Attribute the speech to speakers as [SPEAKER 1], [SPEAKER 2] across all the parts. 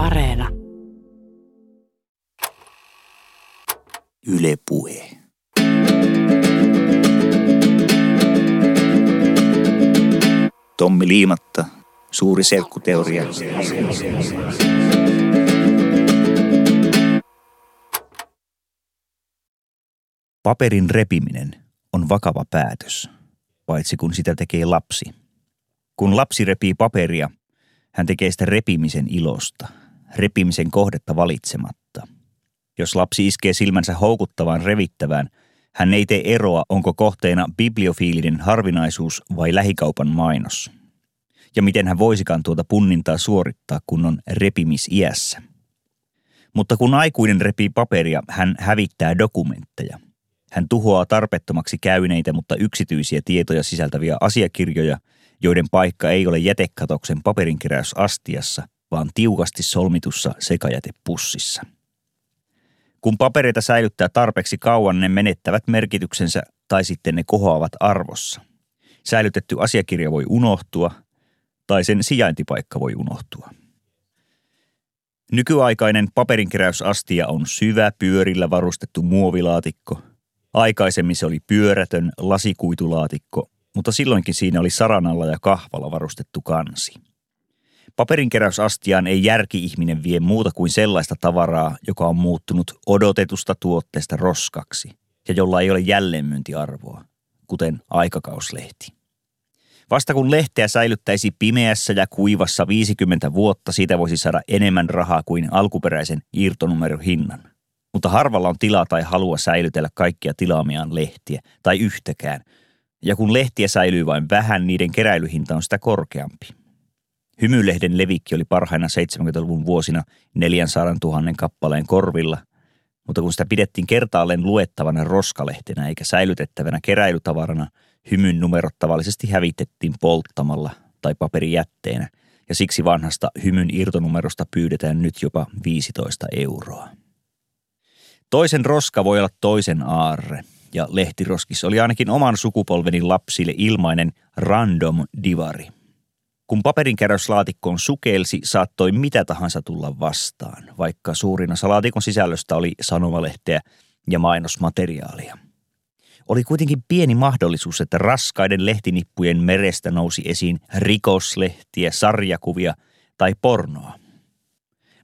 [SPEAKER 1] Areena.
[SPEAKER 2] Yle Puhe. Tommi Liimatta, suuri selkkuteoria. Paperin repiminen on vakava päätös, paitsi kun sitä tekee lapsi. Kun lapsi repii paperia, hän tekee sitä repimisen ilosta, repimisen kohdetta valitsematta. Jos lapsi iskee silmänsä houkuttavaan revittävään, hän ei tee eroa, onko kohteena bibliofiilinen harvinaisuus vai lähikaupan mainos. Ja miten hän voisikaan tuota punnintaa suorittaa, kun on repimisiässä. Mutta kun aikuinen repii paperia, hän hävittää dokumentteja – hän tuhoaa tarpeettomaksi käyneitä, mutta yksityisiä tietoja sisältäviä asiakirjoja, joiden paikka ei ole jätekatoksen paperinkeräysastiassa, vaan tiukasti solmitussa sekajätepussissa. Kun papereita säilyttää tarpeeksi kauan, ne menettävät merkityksensä tai sitten ne kohoavat arvossa. Säilytetty asiakirja voi unohtua tai sen sijaintipaikka voi unohtua. Nykyaikainen paperinkeräysastia on syvä pyörillä varustettu muovilaatikko – Aikaisemmin se oli pyörätön lasikuitulaatikko, mutta silloinkin siinä oli saranalla ja kahvalla varustettu kansi. Paperinkeräysastiaan ei järki-ihminen vie muuta kuin sellaista tavaraa, joka on muuttunut odotetusta tuotteesta roskaksi ja jolla ei ole jälleenmyyntiarvoa, kuten aikakauslehti. Vasta kun lehteä säilyttäisi pimeässä ja kuivassa 50 vuotta, siitä voisi saada enemmän rahaa kuin alkuperäisen irtonumerohinnan mutta harvalla on tilaa tai halua säilytellä kaikkia tilaamiaan lehtiä tai yhtäkään. Ja kun lehtiä säilyy vain vähän, niiden keräilyhinta on sitä korkeampi. Hymylehden levikki oli parhaina 70-luvun vuosina 400 000 kappaleen korvilla, mutta kun sitä pidettiin kertaalleen luettavana roskalehtenä eikä säilytettävänä keräilytavarana, hymyn numerot tavallisesti hävitettiin polttamalla tai paperijätteenä, ja siksi vanhasta hymyn irtonumerosta pyydetään nyt jopa 15 euroa. Toisen roska voi olla toisen aarre, ja lehtiroskissa oli ainakin oman sukupolveni lapsille ilmainen random divari. Kun paperinkeräyslaatikkoon sukelsi, saattoi mitä tahansa tulla vastaan, vaikka suurin osa laatikon sisällöstä oli sanomalehteä ja mainosmateriaalia. Oli kuitenkin pieni mahdollisuus, että raskaiden lehtinippujen merestä nousi esiin rikoslehtiä, sarjakuvia tai pornoa.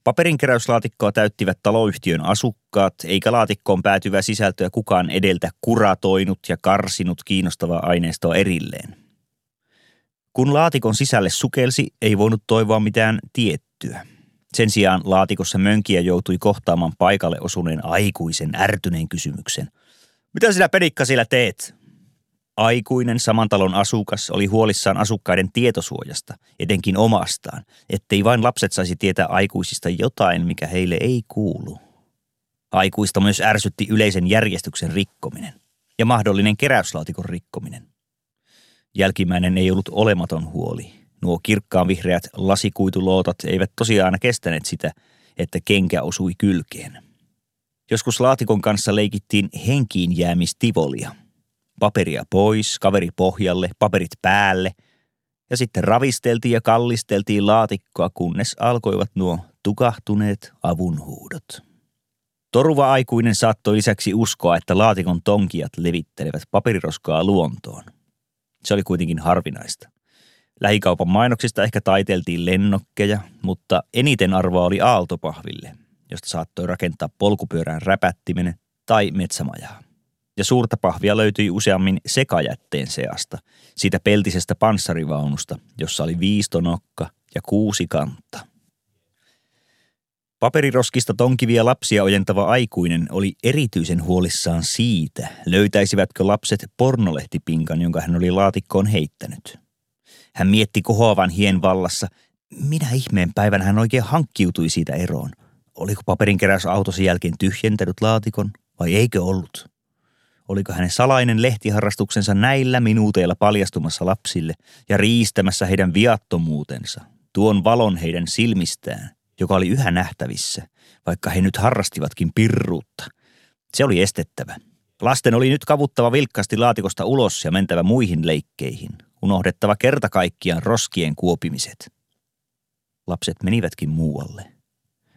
[SPEAKER 2] Paperinkeräyslaatikkoa täyttivät taloyhtiön asukkaat, eikä laatikkoon päätyvää sisältöä kukaan edeltä kuratoinut ja karsinut kiinnostavaa aineistoa erilleen. Kun laatikon sisälle sukelsi, ei voinut toivoa mitään tiettyä. Sen sijaan laatikossa mönkiä joutui kohtaamaan paikalle osuneen aikuisen ärtyneen kysymyksen. Mitä sinä penikka siellä teet? Aikuinen saman talon asukas oli huolissaan asukkaiden tietosuojasta, etenkin omastaan, ettei vain lapset saisi tietää aikuisista jotain, mikä heille ei kuulu. Aikuista myös ärsytti yleisen järjestyksen rikkominen ja mahdollinen keräyslaatikon rikkominen. Jälkimmäinen ei ollut olematon huoli. Nuo kirkkaan vihreät lasikuitulootat eivät tosiaan kestäneet sitä, että kenkä osui kylkeen. Joskus laatikon kanssa leikittiin henkiin jäämistivolia – paperia pois, kaveri pohjalle, paperit päälle. Ja sitten ravisteltiin ja kallisteltiin laatikkoa, kunnes alkoivat nuo tukahtuneet avunhuudot. Toruva aikuinen saattoi lisäksi uskoa, että laatikon tonkijat levittelevät paperiroskaa luontoon. Se oli kuitenkin harvinaista. Lähikaupan mainoksista ehkä taiteltiin lennokkeja, mutta eniten arvoa oli aaltopahville, josta saattoi rakentaa polkupyörään räpättimen tai metsämajaa ja suurta pahvia löytyi useammin sekajätteen seasta, siitä peltisestä panssarivaunusta, jossa oli viistonokka ja kuusi kantta. Paperiroskista tonkivia lapsia ojentava aikuinen oli erityisen huolissaan siitä, löytäisivätkö lapset pornolehtipinkan, jonka hän oli laatikkoon heittänyt. Hän mietti kohoavan hien vallassa, minä ihmeen päivän hän oikein hankkiutui siitä eroon. Oliko paperinkeräysauto sen jälkeen tyhjentänyt laatikon vai eikö ollut? Oliko hänen salainen lehtiharrastuksensa näillä minuuteilla paljastumassa lapsille ja riistämässä heidän viattomuutensa, tuon valon heidän silmistään, joka oli yhä nähtävissä, vaikka he nyt harrastivatkin pirruutta. Se oli estettävä. Lasten oli nyt kavuttava vilkkaasti laatikosta ulos ja mentävä muihin leikkeihin, unohdettava kerta kaikkiaan roskien kuopimiset. Lapset menivätkin muualle.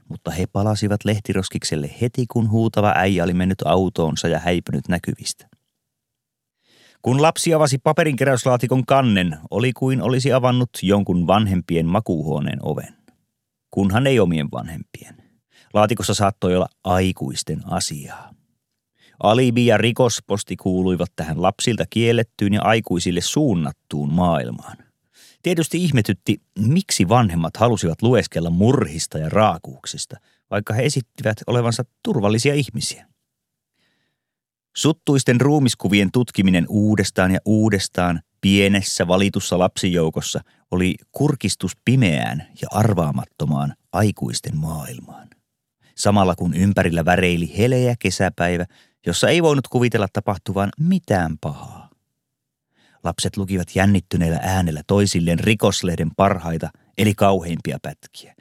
[SPEAKER 2] mutta he palasivat lehtiroskikselle heti kun huutava äijä oli mennyt autoonsa ja häipynyt näkyvistä. Kun lapsi avasi paperinkeräyslaatikon kannen, oli kuin olisi avannut jonkun vanhempien makuuhuoneen oven. Kunhan ei omien vanhempien. Laatikossa saattoi olla aikuisten asiaa. Alibi ja rikosposti kuuluivat tähän lapsilta kiellettyyn ja aikuisille suunnattuun maailmaan. Tietysti ihmetytti, miksi vanhemmat halusivat lueskella murhista ja raakuuksista, vaikka he esittivät olevansa turvallisia ihmisiä. Suttuisten ruumiskuvien tutkiminen uudestaan ja uudestaan pienessä valitussa lapsijoukossa oli kurkistus pimeään ja arvaamattomaan aikuisten maailmaan. Samalla kun ympärillä väreili heleä kesäpäivä, jossa ei voinut kuvitella tapahtuvan mitään pahaa. Lapset lukivat jännittyneellä äänellä toisilleen rikoslehden parhaita eli kauheimpia pätkiä.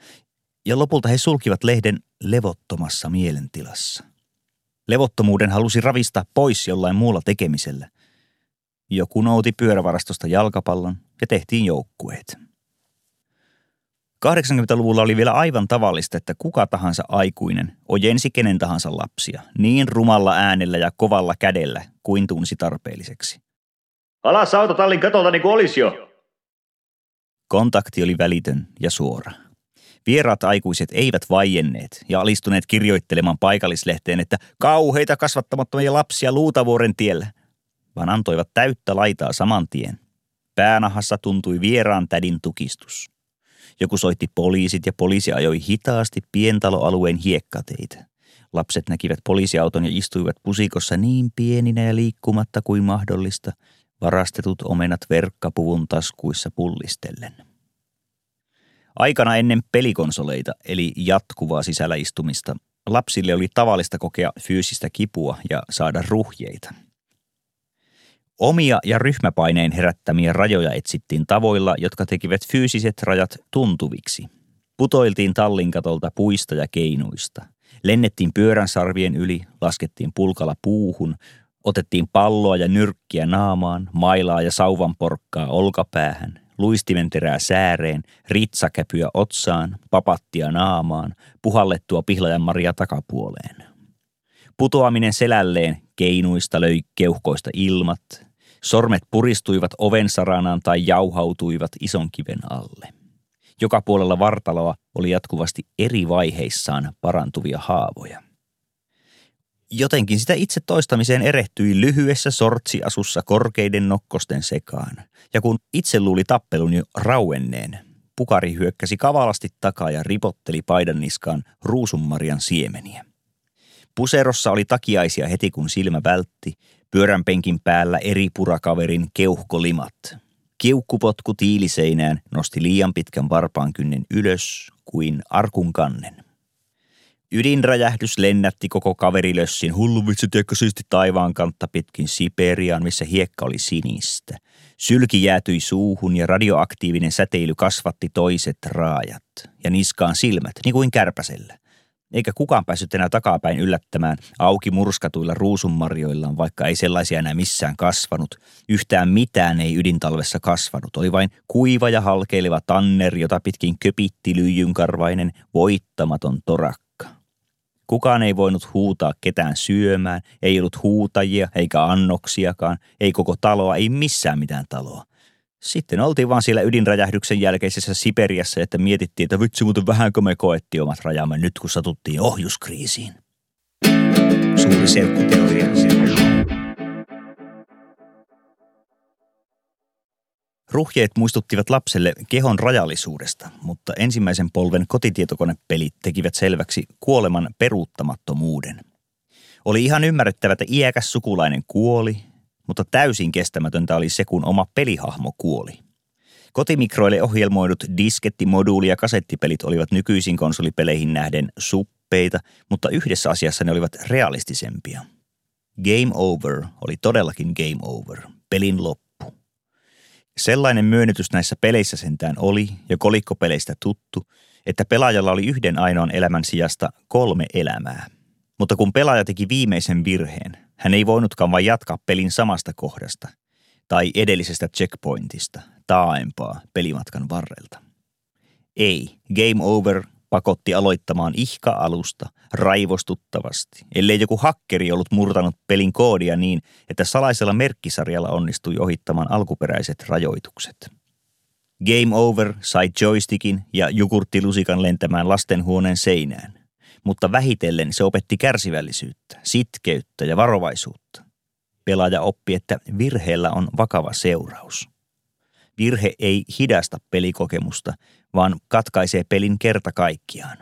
[SPEAKER 2] Ja lopulta he sulkivat lehden levottomassa mielentilassa. Levottomuuden halusi ravista pois jollain muulla tekemisellä. Joku nouti pyörävarastosta jalkapallon ja tehtiin joukkueet. 80-luvulla oli vielä aivan tavallista, että kuka tahansa aikuinen ojensi kenen tahansa lapsia niin rumalla äänellä ja kovalla kädellä kuin tunsi tarpeelliseksi.
[SPEAKER 1] Alas autotallin katolta niin kuin olisi jo.
[SPEAKER 2] Kontakti oli välitön ja suora. Vieraat aikuiset eivät vaienneet ja alistuneet kirjoittelemaan paikallislehteen, että kauheita kasvattamattomia lapsia Luutavuoren tiellä, vaan antoivat täyttä laitaa saman tien. Päänahassa tuntui vieraan tädin tukistus. Joku soitti poliisit ja poliisi ajoi hitaasti pientaloalueen hiekkateitä. Lapset näkivät poliisiauton ja istuivat pusikossa niin pieninä ja liikkumatta kuin mahdollista, varastetut omenat verkkapuvun taskuissa pullistellen. Aikana ennen pelikonsoleita, eli jatkuvaa sisällä istumista, lapsille oli tavallista kokea fyysistä kipua ja saada ruhjeita. Omia ja ryhmäpaineen herättämiä rajoja etsittiin tavoilla, jotka tekivät fyysiset rajat tuntuviksi. Putoiltiin tallinkatolta puista ja keinuista. Lennettiin pyörän sarvien yli, laskettiin pulkalla puuhun, otettiin palloa ja nyrkkiä naamaan, mailaa ja sauvan porkkaa olkapäähän, luistimen terää sääreen, ritsakäpyä otsaan, papattia naamaan, puhallettua pihlajanmaria takapuoleen. Putoaminen selälleen keinuista löi keuhkoista ilmat, sormet puristuivat oven saranaan tai jauhautuivat ison kiven alle. Joka puolella vartaloa oli jatkuvasti eri vaiheissaan parantuvia haavoja. Jotenkin sitä itse toistamiseen erehtyi lyhyessä sortsiasussa korkeiden nokkosten sekaan. Ja kun itse luuli tappelun jo rauenneen, pukari hyökkäsi kavalasti takaa ja ripotteli paidan niskaan ruusunmarjan siemeniä. Puserossa oli takiaisia heti kun silmä vältti, pyörän penkin päällä eri purakaverin keuhkolimat. Kiukkupotku tiiliseinään nosti liian pitkän varpaan kynnen ylös kuin arkun kannen. Ydinräjähdys lennätti koko kaverilössin hulluvitsi tiekko siisti taivaan kantta pitkin Siperiaan, missä hiekka oli sinistä. Sylki jäätyi suuhun ja radioaktiivinen säteily kasvatti toiset raajat ja niskaan silmät, niin kuin kärpäsellä. Eikä kukaan päässyt enää takapäin yllättämään auki murskatuilla ruusunmarjoillaan, vaikka ei sellaisia enää missään kasvanut. Yhtään mitään ei ydintalvessa kasvanut. Oli vain kuiva ja halkeileva tanner, jota pitkin köpitti lyijynkarvainen, voittamaton torakka. Kukaan ei voinut huutaa ketään syömään, ei ollut huutajia eikä annoksiakaan, ei koko taloa, ei missään mitään taloa. Sitten oltiin vaan siellä ydinräjähdyksen jälkeisessä Siperiassa, että mietittiin, että vitsi muuten vähänkö me koettiin omat rajamme nyt, kun satuttiin ohjuskriisiin. Suuri selkkuteoria. Ruhjeet muistuttivat lapselle kehon rajallisuudesta, mutta ensimmäisen polven kotitietokonepelit tekivät selväksi kuoleman peruuttamattomuuden. Oli ihan ymmärrettävä, että iäkäs sukulainen kuoli, mutta täysin kestämätöntä oli se, kun oma pelihahmo kuoli. Kotimikroille ohjelmoidut disketti, moduuli ja kasettipelit olivat nykyisin konsolipeleihin nähden suppeita, mutta yhdessä asiassa ne olivat realistisempia. Game over oli todellakin game over, pelin loppu. Sellainen myönnytys näissä peleissä sentään oli, ja kolikkopeleistä tuttu, että pelaajalla oli yhden ainoan elämän sijasta kolme elämää. Mutta kun pelaaja teki viimeisen virheen, hän ei voinutkaan vain jatkaa pelin samasta kohdasta tai edellisestä checkpointista taaempaa pelimatkan varrelta. Ei, game over pakotti aloittamaan ihka-alusta raivostuttavasti, ellei joku hakkeri ollut murtanut pelin koodia niin, että salaisella merkkisarjalla onnistui ohittamaan alkuperäiset rajoitukset. Game Over sai joystickin ja jogurttilusikan lentämään lastenhuoneen seinään, mutta vähitellen se opetti kärsivällisyyttä, sitkeyttä ja varovaisuutta. Pelaaja oppi, että virheellä on vakava seuraus. Virhe ei hidasta pelikokemusta, vaan katkaisee pelin kerta kaikkiaan.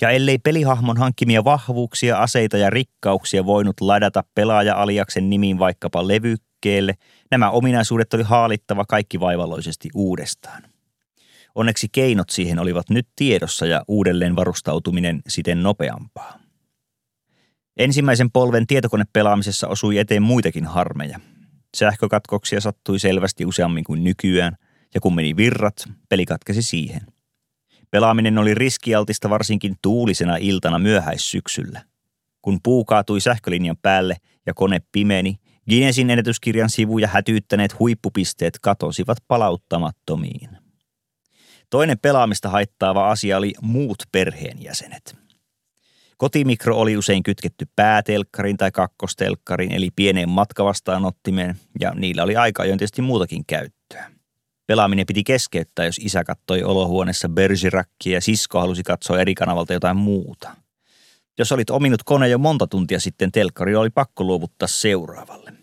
[SPEAKER 2] Ja ellei pelihahmon hankkimia vahvuuksia, aseita ja rikkauksia voinut ladata pelaaja-aliaksen nimiin vaikkapa levykkeelle, nämä ominaisuudet oli haalittava kaikki vaivalloisesti uudestaan. Onneksi keinot siihen olivat nyt tiedossa ja uudelleen varustautuminen siten nopeampaa. Ensimmäisen polven tietokonepelaamisessa osui eteen muitakin harmeja. Sähkökatkoksia sattui selvästi useammin kuin nykyään, ja kun meni virrat, peli katkesi siihen. Pelaaminen oli riskialtista varsinkin tuulisena iltana myöhäissyksyllä. Kun puu kaatui sähkölinjan päälle ja kone pimeni, Guinnessin ennätyskirjan sivuja hätyyttäneet huippupisteet katosivat palauttamattomiin. Toinen pelaamista haittaava asia oli muut perheenjäsenet. Kotimikro oli usein kytketty päätelkkarin tai kakkostelkkarin eli pieneen matkavastaanottimeen ja niillä oli aika ajoin tietysti muutakin käyttöä. Pelaaminen piti keskeyttää, jos isä katsoi olohuoneessa Bergerakkia ja sisko halusi katsoa eri kanavalta jotain muuta. Jos olit ominut kone jo monta tuntia sitten, telkkari oli pakko luovuttaa seuraavalle.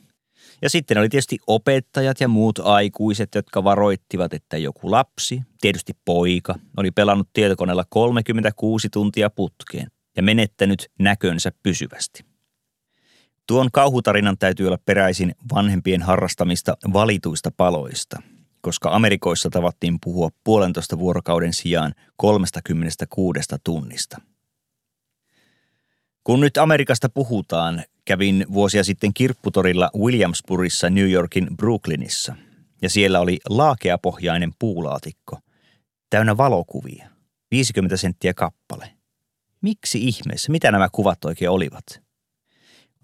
[SPEAKER 2] Ja sitten oli tietysti opettajat ja muut aikuiset, jotka varoittivat, että joku lapsi, tietysti poika, oli pelannut tietokoneella 36 tuntia putkeen ja menettänyt näkönsä pysyvästi. Tuon kauhutarinan täytyy olla peräisin vanhempien harrastamista valituista paloista, koska Amerikoissa tavattiin puhua puolentoista vuorokauden sijaan 36 tunnista. Kun nyt Amerikasta puhutaan, kävin vuosia sitten kirpputorilla Williamsburgissa New Yorkin Brooklynissa, ja siellä oli laakeapohjainen puulaatikko, täynnä valokuvia, 50 senttiä kappale – Miksi ihmeessä? Mitä nämä kuvat oikein olivat?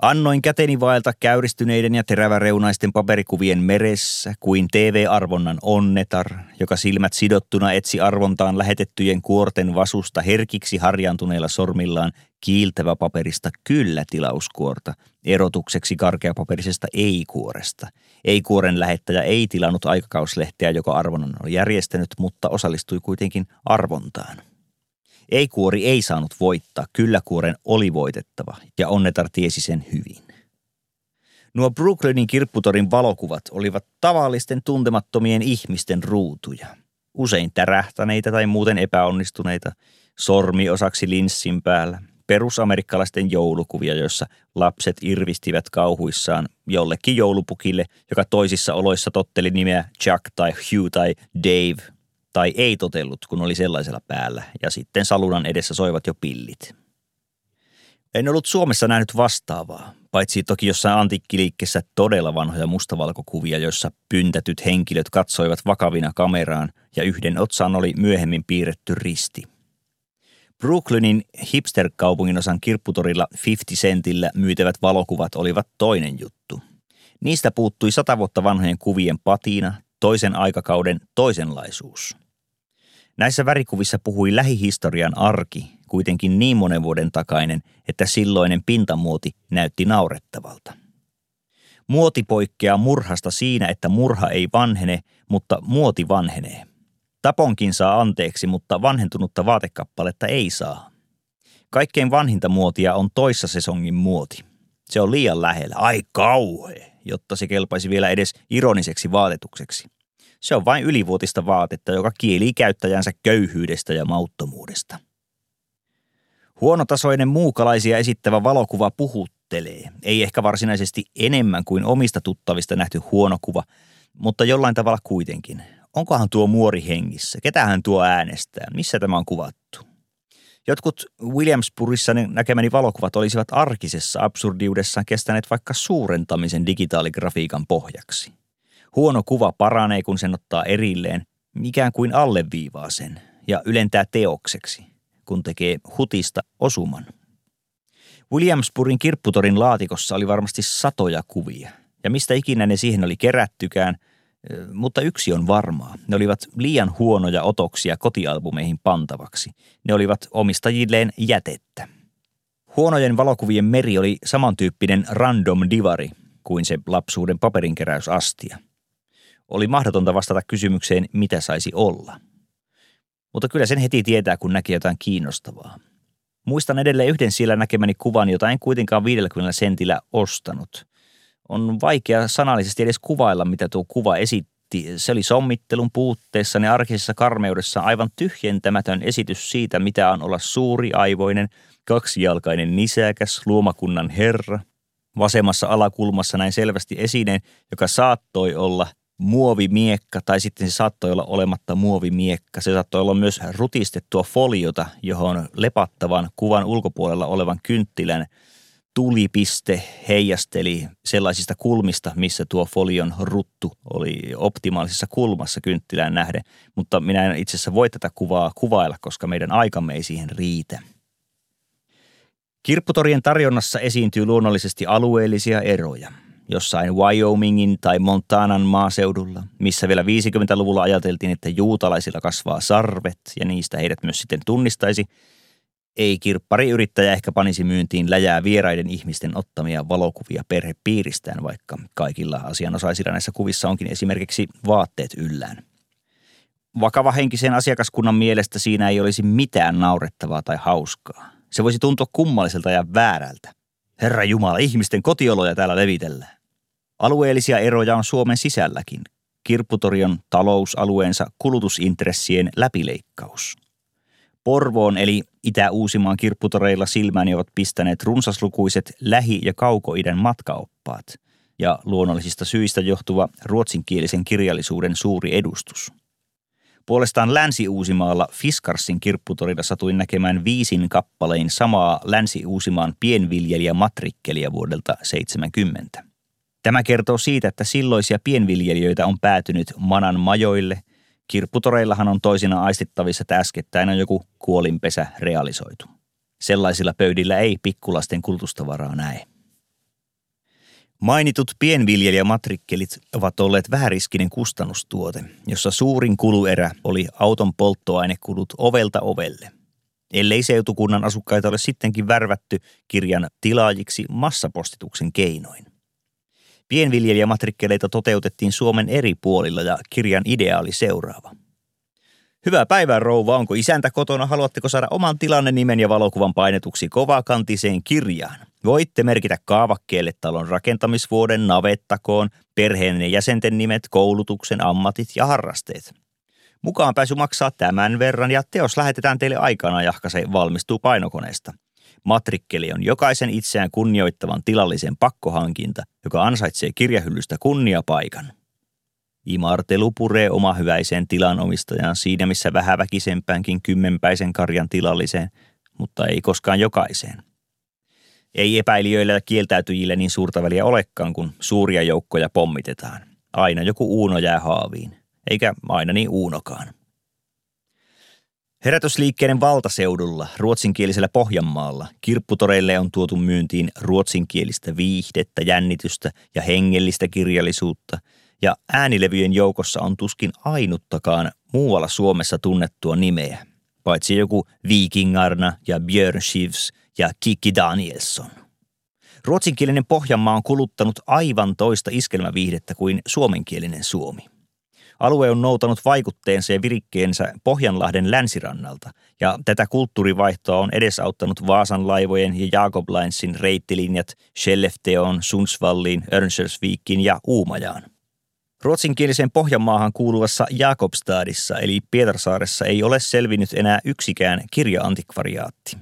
[SPEAKER 2] Annoin käteni vaelta käyristyneiden ja teräväreunaisten paperikuvien meressä kuin TV-arvonnan onnetar, joka silmät sidottuna etsi arvontaan lähetettyjen kuorten vasusta herkiksi harjantuneilla sormillaan kiiltävä paperista kyllä tilauskuorta, erotukseksi karkeapaperisesta ei-kuoresta. Ei-kuoren lähettäjä ei tilannut aikakauslehteä, joka arvonnan oli järjestänyt, mutta osallistui kuitenkin arvontaan. Ei-kuori ei saanut voittaa, kyllä kuoren oli voitettava, ja Onnetar tiesi sen hyvin. Nuo Brooklynin kirpputorin valokuvat olivat tavallisten tuntemattomien ihmisten ruutuja. Usein tärähtäneitä tai muuten epäonnistuneita, sormi osaksi linssin päällä, perusamerikkalaisten joulukuvia, joissa lapset irvistivät kauhuissaan jollekin joulupukille, joka toisissa oloissa totteli nimeä Chuck tai Hugh tai Dave tai ei totellut, kun oli sellaisella päällä, ja sitten salunan edessä soivat jo pillit. En ollut Suomessa nähnyt vastaavaa, paitsi toki jossain antiikkiliikkeessä todella vanhoja mustavalkokuvia, joissa pyntätyt henkilöt katsoivat vakavina kameraan ja yhden otsaan oli myöhemmin piirretty risti. Brooklynin hipster-kaupungin osan kirpputorilla 50 sentillä myytävät valokuvat olivat toinen juttu. Niistä puuttui sata vuotta vanhojen kuvien patina, toisen aikakauden toisenlaisuus – Näissä värikuvissa puhui lähihistorian arki, kuitenkin niin monen vuoden takainen, että silloinen pintamuoti näytti naurettavalta. Muoti poikkeaa murhasta siinä, että murha ei vanhene, mutta muoti vanhenee. Taponkin saa anteeksi, mutta vanhentunutta vaatekappaletta ei saa. Kaikkein vanhinta muotia on toissa sesongin muoti. Se on liian lähellä. Ai kauhe, jotta se kelpaisi vielä edes ironiseksi vaatetukseksi. Se on vain ylivuotista vaatetta, joka kielii käyttäjänsä köyhyydestä ja mauttomuudesta. Huonotasoinen muukalaisia esittävä valokuva puhuttelee. Ei ehkä varsinaisesti enemmän kuin omista tuttavista nähty huono kuva, mutta jollain tavalla kuitenkin. Onkohan tuo muori hengissä? Ketähän tuo äänestää? Missä tämä on kuvattu? Jotkut Williamspurissa näkemäni valokuvat olisivat arkisessa absurdiudessaan kestäneet vaikka suurentamisen digitaaligrafiikan pohjaksi – Huono kuva paranee, kun sen ottaa erilleen, ikään kuin alleviivaa sen ja ylentää teokseksi, kun tekee hutista osuman. Williamsburgin kirpputorin laatikossa oli varmasti satoja kuvia, ja mistä ikinä ne siihen oli kerättykään, Mutta yksi on varmaa. Ne olivat liian huonoja otoksia kotialbumeihin pantavaksi. Ne olivat omistajilleen jätettä. Huonojen valokuvien meri oli samantyyppinen random divari kuin se lapsuuden paperinkeräysastia. Oli mahdotonta vastata kysymykseen, mitä saisi olla. Mutta kyllä sen heti tietää, kun näkee jotain kiinnostavaa. Muistan edelleen yhden siellä näkemäni kuvan, jota en kuitenkaan 50 sentillä ostanut. On vaikea sanallisesti edes kuvailla, mitä tuo kuva esitti. Se oli sommittelun puutteessa ja arkisessa karmeudessa aivan tyhjentämätön esitys siitä, mitä on olla suuri aivoinen, kaksijalkainen nisäkäs, luomakunnan herra. Vasemmassa alakulmassa näin selvästi esineen, joka saattoi olla – muovimiekka tai sitten se saattoi olla olematta muovimiekka. Se saattoi olla myös rutistettua foliota, johon lepattavan kuvan ulkopuolella olevan kynttilän tulipiste heijasteli sellaisista kulmista, missä tuo folion ruttu oli optimaalisessa kulmassa kynttilään nähden. Mutta minä en itse asiassa voi tätä kuvaa kuvailla, koska meidän aikamme ei siihen riitä. Kirpputorien tarjonnassa esiintyy luonnollisesti alueellisia eroja – jossain Wyomingin tai Montanan maaseudulla, missä vielä 50-luvulla ajateltiin, että juutalaisilla kasvaa sarvet ja niistä heidät myös sitten tunnistaisi, ei kirppariyrittäjä ehkä panisi myyntiin läjää vieraiden ihmisten ottamia valokuvia perhepiiristään, vaikka kaikilla asianosaisilla näissä kuvissa onkin esimerkiksi vaatteet yllään. Vakava henkisen asiakaskunnan mielestä siinä ei olisi mitään naurettavaa tai hauskaa. Se voisi tuntua kummalliselta ja väärältä. Herra Jumala, ihmisten kotioloja täällä levitellään. Alueellisia eroja on Suomen sisälläkin. Kirpputorion talousalueensa kulutusintressien läpileikkaus. Porvoon eli Itä-Uusimaan kirpputoreilla silmäni ovat pistäneet runsaslukuiset lähi- ja kaukoidän matkaoppaat ja luonnollisista syistä johtuva ruotsinkielisen kirjallisuuden suuri edustus. Puolestaan Länsi-Uusimaalla Fiskarsin kirpputorilla satuin näkemään viisin kappalein samaa Länsi-Uusimaan pienviljelijämatrikkelia vuodelta 70. Tämä kertoo siitä, että silloisia pienviljelijöitä on päätynyt manan majoille. Kirpputoreillahan on toisina aistittavissa, että äskettäin on joku kuolinpesä realisoitu. Sellaisilla pöydillä ei pikkulasten kulutustavaraa näe. Mainitut pienviljelijämatrikkelit ovat olleet vähäriskinen kustannustuote, jossa suurin kuluerä oli auton polttoainekulut ovelta ovelle. Ellei seutukunnan asukkaita ole sittenkin värvätty kirjan tilaajiksi massapostituksen keinoin. Pienviljelijämatrikkeleita toteutettiin Suomen eri puolilla ja kirjan idea oli seuraava. Hyvää päivää rouva, onko isäntä kotona? Haluatteko saada oman tilanne nimen ja valokuvan painetuksi kovakantiseen kirjaan? Voitte merkitä kaavakkeelle talon rakentamisvuoden, navettakoon, perheen ja jäsenten nimet, koulutuksen, ammatit ja harrasteet. Mukaan pääsy maksaa tämän verran ja teos lähetetään teille aikana, jahka se valmistuu painokoneesta – Matrikkeli on jokaisen itseään kunnioittavan tilallisen pakkohankinta, joka ansaitsee kirjahyllystä kunniapaikan. Imartelu puree oma hyväiseen tilanomistajan siinä, missä vähäväkisempäänkin kymmenpäisen karjan tilalliseen, mutta ei koskaan jokaiseen. Ei epäilijöillä ja kieltäytyjille niin suurta väliä olekaan, kun suuria joukkoja pommitetaan. Aina joku uuno jää haaviin, eikä aina niin uunokaan. Herätysliikkeiden valtaseudulla, ruotsinkielisellä Pohjanmaalla, kirpputoreille on tuotu myyntiin ruotsinkielistä viihdettä, jännitystä ja hengellistä kirjallisuutta, ja äänilevyjen joukossa on tuskin ainuttakaan muualla Suomessa tunnettua nimeä, paitsi joku Vikingarna ja Björn Skifs ja Kikki Danielsson. Ruotsinkielinen Pohjanmaa on kuluttanut aivan toista iskelmäviihdettä kuin suomenkielinen Suomi. Alue on noutanut vaikutteensa ja virikkeensä Pohjanlahden länsirannalta, ja tätä kulttuurivaihtoa on edesauttanut Vaasan laivojen ja Jakob Linesin reittilinjat Skellefteon, Sundsvalliin, Örnsköldsvikiin ja Uumajaan. Ruotsinkieliseen Pohjanmaahan kuuluvassa Jakobstadissa eli Pietarsaaressa ei ole selvinnyt enää yksikään kirjaantikvariaatti.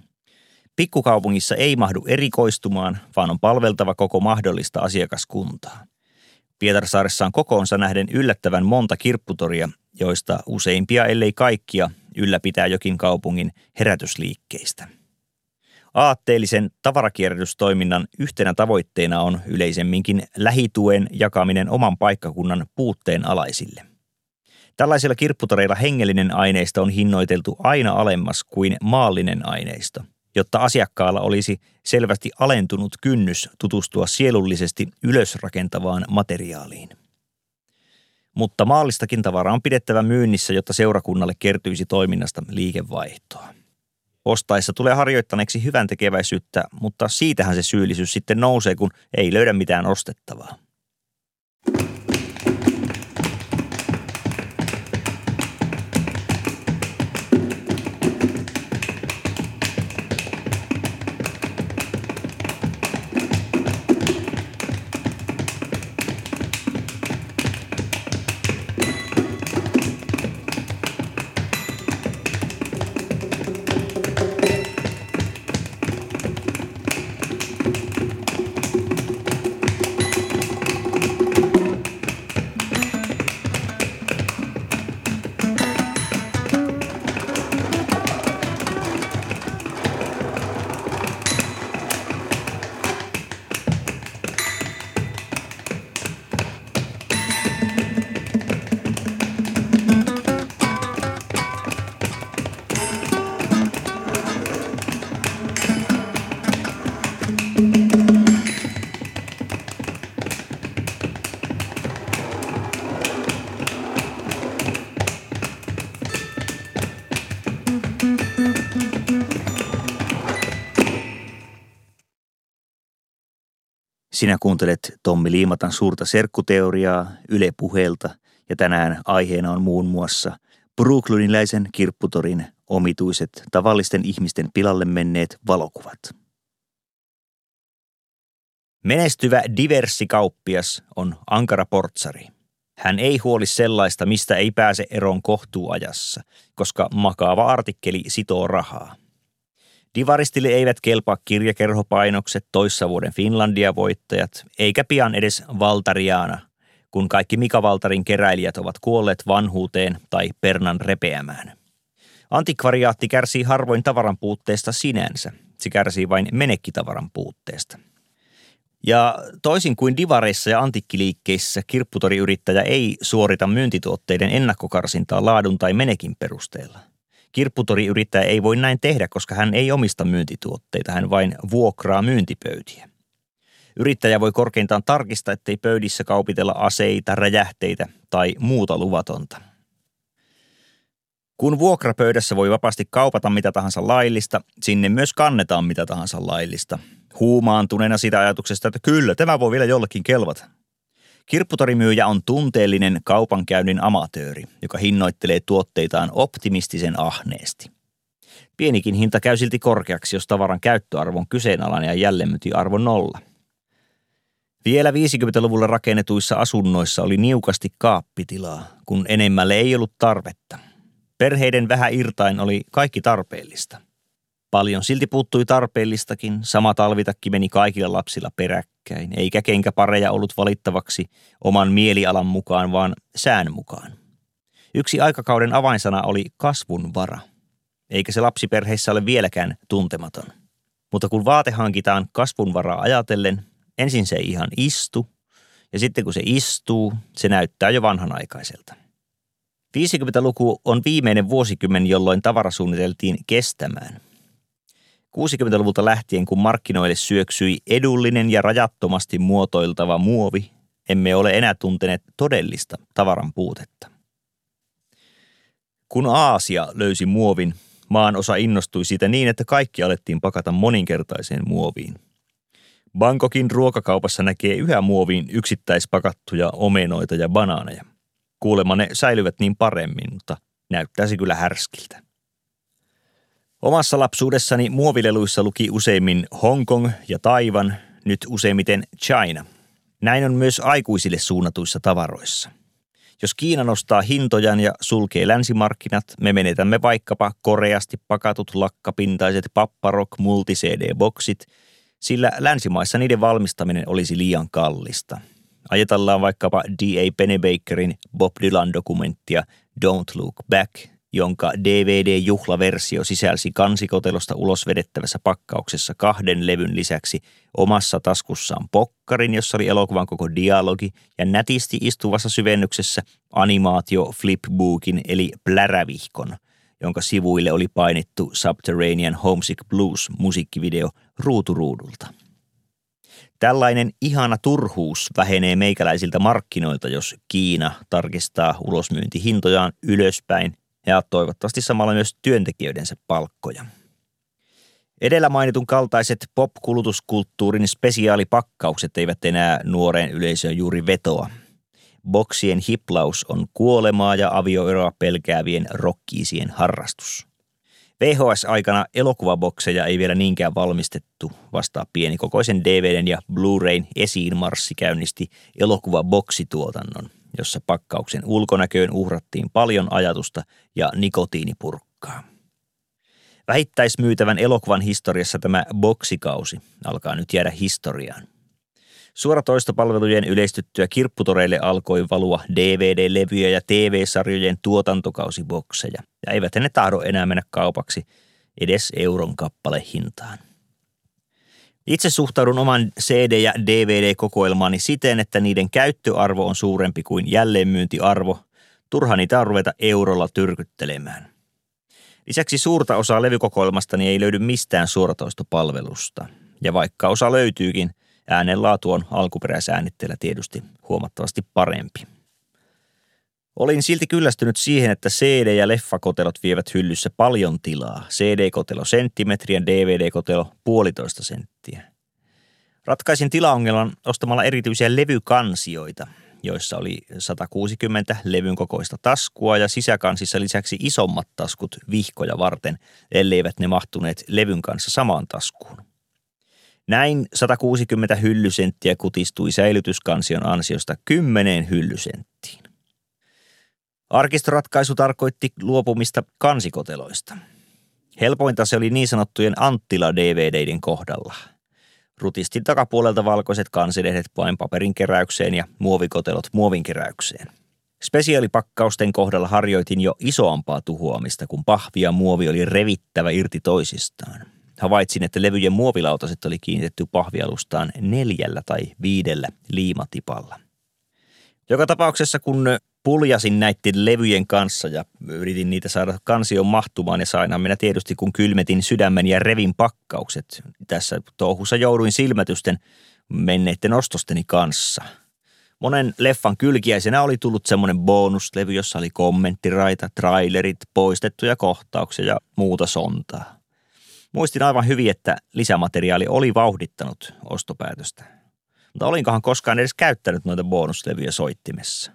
[SPEAKER 2] Pikkukaupungissa ei mahdu erikoistumaan, vaan on palveltava koko mahdollista asiakaskuntaa. Pietarsaaressa on kokoonsa nähden yllättävän monta kirpputoria, joista useimpia, ellei kaikkia, ylläpitää jokin kaupungin herätysliikkeistä. Aatteellisen tavarakierrätystoiminnan yhtenä tavoitteena on yleisemminkin lähituen jakaminen oman paikkakunnan puutteen alaisille. Tällaisilla kirpputoreilla hengellinen aineisto on hinnoiteltu aina alemmas kuin maallinen aineisto – jotta asiakkaalla olisi selvästi alentunut kynnys tutustua sielullisesti ylösrakentavaan materiaaliin. mutta maallistakin tavaraa on pidettävä myynnissä, jotta seurakunnalle kertyisi toiminnasta liikevaihtoa. Ostaessa tulee harjoittaneeksi hyvän tekeväisyyttä, mutta siitähän se syyllisyys sitten nousee, kun ei löydä mitään ostettavaa. Sinä kuuntelet Tommi Liimatan suurta serkkuteoriaa Yle Puheelta ja tänään aiheena on muun muassa Brooklyniläisen kirpputorin omituiset tavallisten ihmisten pilalle menneet valokuvat. Menestyvä diversikauppias on ankara portsari. Hän ei huoli sellaista, mistä ei pääse eroon kohtuuajassa, koska makaava artikkeli sitoo rahaa. Divaristille eivät kelpaa kirjakerhopainokset, toissa vuoden Finlandia-voittajat, eikä pian edes Valtariana, kun kaikki Mika Valtarin keräilijät ovat kuolleet vanhuuteen tai pernan repeämään. Antikvariaatti kärsii harvoin tavaran puutteesta sinänsä, se kärsii vain menekkitavaran puutteesta. Ja toisin kuin divareissa ja antikkiliikkeissä, kirpputoriyrittäjä ei suorita myyntituotteiden ennakkokarsintaa laadun tai menekin perusteella – Kirpputoriyrittäjä ei voi näin tehdä, koska hän ei omista myyntituotteita, hän vain vuokraa myyntipöytiä. Yrittäjä voi korkeintaan tarkistaa, ettei pöydissä kaupitella aseita, räjähteitä tai muuta luvatonta. Kun vuokrapöydässä voi vapaasti kaupata mitä tahansa laillista, sinne myös kannetaan mitä tahansa laillista. Huumaantuneena sitä ajatuksesta, että kyllä, tämä voi vielä jollekin kelvata. Kirpputorimyyjä on tunteellinen kaupankäynnin amatööri, joka hinnoittelee tuotteitaan optimistisen ahneesti. Pienikin hinta käy silti korkeaksi, jos tavaran käyttöarvo on kyseenalainen ja jälleenmyyntiarvo nolla. Vielä 50-luvulla rakennetuissa asunnoissa oli niukasti kaappitilaa, kun enemmälle ei ollut tarvetta. Perheiden vähän irtain oli kaikki tarpeellista – Paljon silti puuttui tarpeellistakin. Sama talvitakki meni kaikilla lapsilla peräkkäin, eikä kenkäpareja ollut valittavaksi oman mielialan mukaan, vaan sään mukaan. Yksi aikakauden avainsana oli kasvun vara, eikä se lapsiperheissä ole vieläkään tuntematon. Mutta kun vaate hankitaan kasvun varaa ajatellen, ensin se ei ihan istu, ja sitten kun se istuu, se näyttää jo vanhanaikaiselta. 50-luku on viimeinen vuosikymmen, jolloin tavara suunniteltiin kestämään – 60-luvulta lähtien, kun markkinoille syöksyi edullinen ja rajattomasti muotoiltava muovi, emme ole enää tunteneet todellista tavaran puutetta. Kun Aasia löysi muovin, maan osa innostui siitä niin, että kaikki alettiin pakata moninkertaiseen muoviin. Bangkokin ruokakaupassa näkee yhä muoviin yksittäispakattuja omenoita ja banaaneja. Kuulemma ne säilyvät niin paremmin, mutta näyttäisi kyllä härskiltä. Omassa lapsuudessani muovileluissa luki useimmin Hongkong ja Taivan, nyt useimmiten China. Näin on myös aikuisille suunnatuissa tavaroissa. Jos Kiina nostaa hintojaan ja sulkee länsimarkkinat, me menetämme vaikkapa koreasti pakatut lakkapintaiset papparok multi CD-boksit, sillä länsimaissa niiden valmistaminen olisi liian kallista. Ajatellaan vaikkapa D.A. Pennebakerin Bob Dylan-dokumenttia Don't Look Back, jonka DVD-juhlaversio sisälsi kansikotelosta ulos vedettävässä pakkauksessa kahden levyn lisäksi omassa taskussaan pokkarin, jossa oli elokuvan koko dialogi, ja nätisti istuvassa syvennyksessä animaatio flipbookin eli plärävihkon, jonka sivuille oli painettu Subterranean Homesick Blues musiikkivideo ruuturuudulta. Tällainen ihana turhuus vähenee meikäläisiltä markkinoilta, jos Kiina tarkistaa ulosmyyntihintojaan ylöspäin ja toivottavasti samalla myös työntekijöidensä palkkoja. Edellä mainitun kaltaiset pop-kulutuskulttuurin spesiaalipakkaukset eivät enää nuoreen yleisöön juuri vetoa. Boksien hiplaus on kuolemaa ja avioeroa pelkäävien rokkiisien harrastus. VHS-aikana elokuvabokseja ei vielä niinkään valmistettu, vasta pienikokoisen DVDn ja Blu-rayn esiinmarssi käynnisti elokuvaboksituotannon, jossa pakkauksen ulkonäköön uhrattiin paljon ajatusta ja nikotiinipurkkaa. Vähittäismyytävän elokuvan historiassa tämä boksikausi alkaa nyt jäädä historiaan. Suoratoistopalvelujen yleistyttyä kirpputoreille alkoi valua DVD-levyjä ja TV-sarjojen tuotantokausibokseja, ja eivät ne tahdo enää mennä kaupaksi edes euron kappale hintaan. Itse suhtaudun oman CD- ja DVD-kokoelmaani siten, että niiden käyttöarvo on suurempi kuin jälleenmyyntiarvo. Turha niitä on ruveta eurolla tyrkyttelemään. Lisäksi suurta osaa levykokoelmastani ei löydy mistään suoratoistopalvelusta. Ja vaikka osa löytyykin – äänenlaatu on alkuperäisäänitteellä tietysti huomattavasti parempi. Olin silti kyllästynyt siihen, että CD- ja leffakotelot vievät hyllyssä paljon tilaa. CD-kotelo senttimetriä, DVD-kotelo puolitoista senttiä. Ratkaisin tilaongelman ostamalla erityisiä levykansioita, joissa oli 160 levyn kokoista taskua ja sisäkansissa lisäksi isommat taskut vihkoja varten, elleivät ne mahtuneet levyn kanssa samaan taskuun. Näin 160 hyllysenttiä kutistui säilytyskansion ansiosta 10 hyllysenttiin. Arkistoratkaisu tarkoitti luopumista kansikoteloista. Helpointa se oli niin sanottujen Anttila-DVDiden kohdalla. Rutistin takapuolelta valkoiset kansilehdet vain paperin keräykseen ja muovikotelot muovin keräykseen. Spesiaalipakkausten kohdalla harjoitin jo isoampaa tuhoamista, kun pahvi ja muovi oli revittävä irti toisistaan havaitsin, että levyjen muovilautaset oli kiinnitetty pahvialustaan neljällä tai viidellä liimatipalla. Joka tapauksessa kun puljasin näiden levyjen kanssa ja yritin niitä saada kansion mahtumaan ja sainhan minä tietysti kun kylmetin sydämen ja revin pakkaukset. Tässä touhussa jouduin silmätysten menneiden ostosteni kanssa. Monen leffan kylkiäisenä oli tullut semmoinen bonuslevy, jossa oli kommenttiraita, trailerit, poistettuja kohtauksia ja muuta sontaa. Muistin aivan hyvin, että lisämateriaali oli vauhdittanut ostopäätöstä. Mutta olinkohan koskaan edes käyttänyt noita bonuslevyjä soittimessa.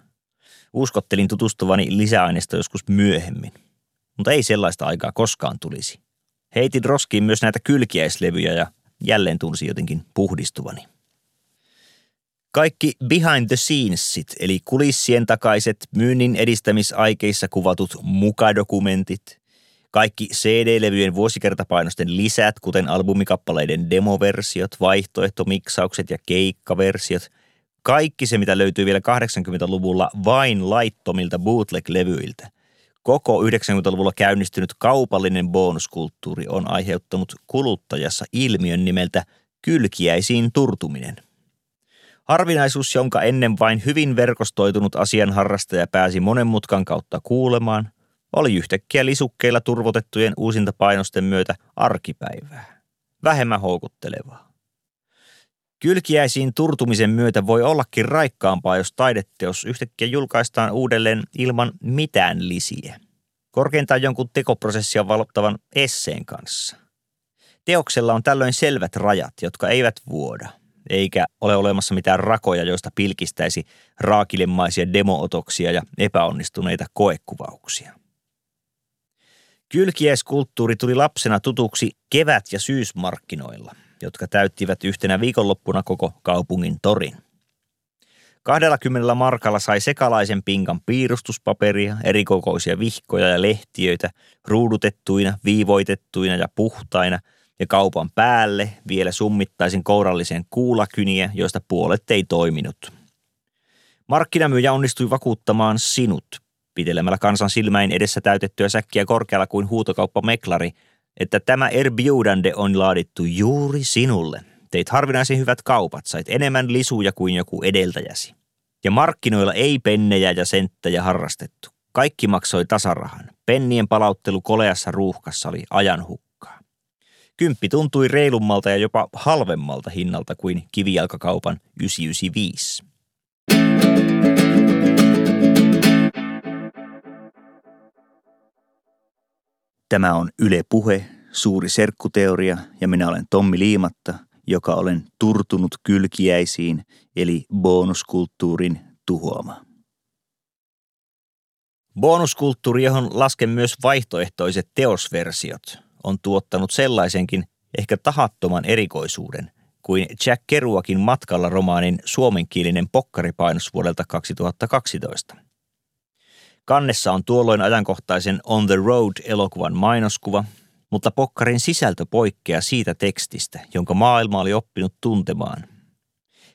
[SPEAKER 2] Uskottelin tutustuvani lisäaineista joskus myöhemmin. Mutta ei sellaista aikaa koskaan tulisi. Heitin roskiin myös näitä kylkiäislevyjä ja jälleen tunsi jotenkin puhdistuvani. Kaikki behind the scenesit, eli kulissien takaiset myynnin edistämisaikeissa kuvatut mukadokumentit – kaikki CD-levyjen vuosikertapainosten lisät, kuten albumikappaleiden demoversiot, vaihtoehtomiksaukset ja keikkaversiot, kaikki se, mitä löytyy vielä 80-luvulla vain laittomilta bootleg-levyiltä. Koko 90-luvulla käynnistynyt kaupallinen bonuskulttuuri on aiheuttanut kuluttajassa ilmiön nimeltä kylkiäisiin turtuminen. Harvinaisuus, jonka ennen vain hyvin verkostoitunut asianharrastaja pääsi monen mutkan kautta kuulemaan – oli yhtäkkiä lisukkeilla turvotettujen uusintapainosten myötä arkipäivää. Vähemmän houkuttelevaa. Kylkiäisiin turtumisen myötä voi ollakin raikkaampaa, jos taideteos yhtäkkiä julkaistaan uudelleen ilman mitään lisiä. Korkeintaan jonkun tekoprosessia valottavan esseen kanssa. Teoksella on tällöin selvät rajat, jotka eivät vuoda, eikä ole olemassa mitään rakoja, joista pilkistäisi raakilemaisia demootoksia ja epäonnistuneita koekuvauksia. Kylkiäiskulttuuri tuli lapsena tutuksi kevät- ja syysmarkkinoilla, jotka täyttivät yhtenä viikonloppuna koko kaupungin torin. 20 markalla sai sekalaisen pinkan piirustuspaperia, erikokoisia vihkoja ja lehtiöitä, ruudutettuina, viivoitettuina ja puhtaina, ja kaupan päälle vielä summittaisen kourallisen kuulakyniä, joista puolet ei toiminut. Markkinamyyjä onnistui vakuuttamaan sinut pitelemällä kansan silmäin edessä täytettyä säkkiä korkealla kuin huutokauppa Meklari, että tämä Erbiudande on laadittu juuri sinulle. Teit harvinaisen hyvät kaupat, sait enemmän lisuja kuin joku edeltäjäsi. Ja markkinoilla ei pennejä ja senttejä harrastettu. Kaikki maksoi tasarahan. Pennien palauttelu koleassa ruuhkassa oli ajan hukkaa. Kymppi tuntui reilummalta ja jopa halvemmalta hinnalta kuin kivijalkakaupan 995. Tämä on Yle Puhe, suuri serkkuteoria ja minä olen Tommi Liimatta, joka olen turtunut kylkiäisiin eli bonuskulttuurin tuhoama. Bonuskulttuuri, johon lasken myös vaihtoehtoiset teosversiot, on tuottanut sellaisenkin ehkä tahattoman erikoisuuden kuin Jack Keruakin matkalla romaanin suomenkielinen pokkaripainos vuodelta 2012. Kannessa on tuolloin ajankohtaisen On the Road-elokuvan mainoskuva, mutta pokkarin sisältö poikkeaa siitä tekstistä, jonka maailma oli oppinut tuntemaan.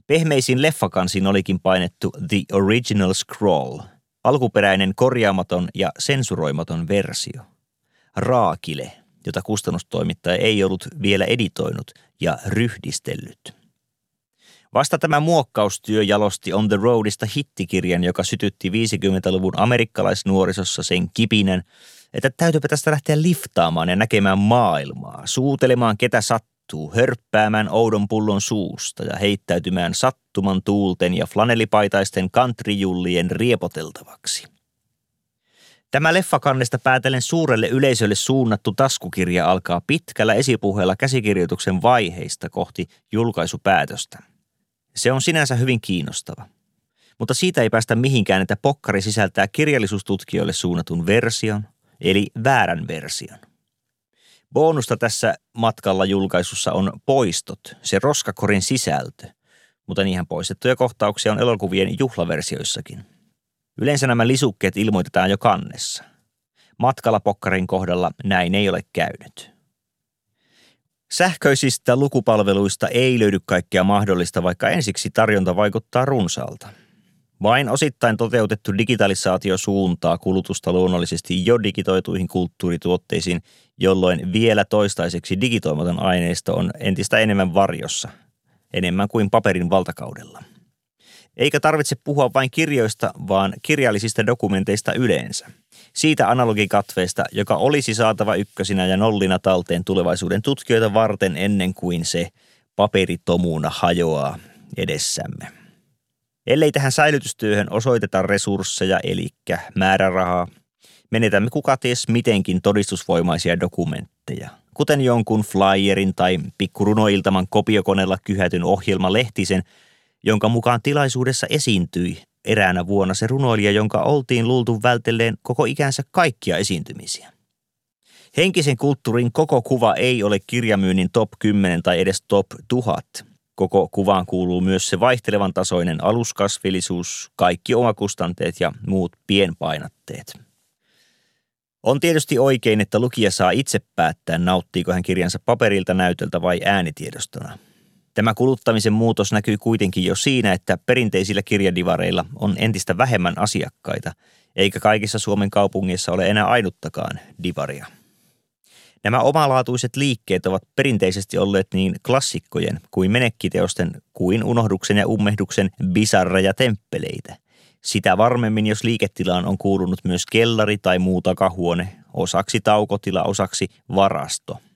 [SPEAKER 2] Pehmeisiin leffakansiin olikin painettu The Original Scroll, alkuperäinen korjaamaton ja sensuroimaton versio. Raakile, jota kustannustoimittaja ei ollut vielä editoinut ja ryhdistellyt. Vasta tämä muokkaustyö jalosti On the Roadista hittikirjan, joka sytytti 50-luvun amerikkalaisnuorisossa sen kipinen, että täytyypä tästä lähteä liftaamaan ja näkemään maailmaa, suutelemaan ketä sattuu, hörppäämään oudon pullon suusta ja heittäytymään sattuman tuulten ja flanelipaitaisten kantrijullien riepoteltavaksi. Tämä leffakannesta päätellen suurelle yleisölle suunnattu taskukirja alkaa pitkällä esipuheella käsikirjoituksen vaiheista kohti julkaisupäätöstä – se on sinänsä hyvin kiinnostava. Mutta siitä ei päästä mihinkään, että pokkari sisältää kirjallisuustutkijoille suunnatun version, eli väärän version. Bonusta tässä matkalla julkaisussa on poistot, se roskakorin sisältö, mutta niihin poistettuja kohtauksia on elokuvien juhlaversioissakin. Yleensä nämä lisukkeet ilmoitetaan jo kannessa. Matkalla pokkarin kohdalla näin ei ole käynyt. Sähköisistä lukupalveluista ei löydy kaikkea mahdollista, vaikka ensiksi tarjonta vaikuttaa runsaalta. Vain osittain toteutettu digitalisaatio suuntaa kulutusta luonnollisesti jo digitoituihin kulttuurituotteisiin, jolloin vielä toistaiseksi digitoimaton aineisto on entistä enemmän varjossa, enemmän kuin paperin valtakaudella. Eikä tarvitse puhua vain kirjoista, vaan kirjallisista dokumenteista yleensä – siitä analogikatveesta, joka olisi saatava ykkösinä ja nollina talteen tulevaisuuden tutkijoita varten ennen kuin se paperitomuna hajoaa edessämme. Ellei tähän säilytystyöhön osoiteta resursseja, eli määrärahaa, menetämme kuka ties mitenkin todistusvoimaisia dokumentteja, kuten jonkun flyerin tai pikkurunoiltaman kopiokoneella kyhätyn ohjelma Lehtisen, jonka mukaan tilaisuudessa esiintyi eräänä vuonna se runoilija, jonka oltiin luultu vältelleen koko ikänsä kaikkia esiintymisiä. Henkisen kulttuurin koko kuva ei ole kirjamyynnin top 10 tai edes top 1000. Koko kuvaan kuuluu myös se vaihtelevan tasoinen aluskasvillisuus, kaikki omakustanteet ja muut pienpainatteet. On tietysti oikein, että lukija saa itse päättää, nauttiiko hän kirjansa paperilta, näytöltä vai äänitiedostona – Tämä kuluttamisen muutos näkyy kuitenkin jo siinä, että perinteisillä kirjadivareilla on entistä vähemmän asiakkaita, eikä kaikissa Suomen kaupungeissa ole enää ainuttakaan divaria. Nämä omalaatuiset liikkeet ovat perinteisesti olleet niin klassikkojen kuin menekkiteosten kuin unohduksen ja ummehduksen bisarreja temppeleitä. Sitä varmemmin, jos liiketilaan on kuulunut myös kellari tai muu takahuone, osaksi taukotila, osaksi varasto –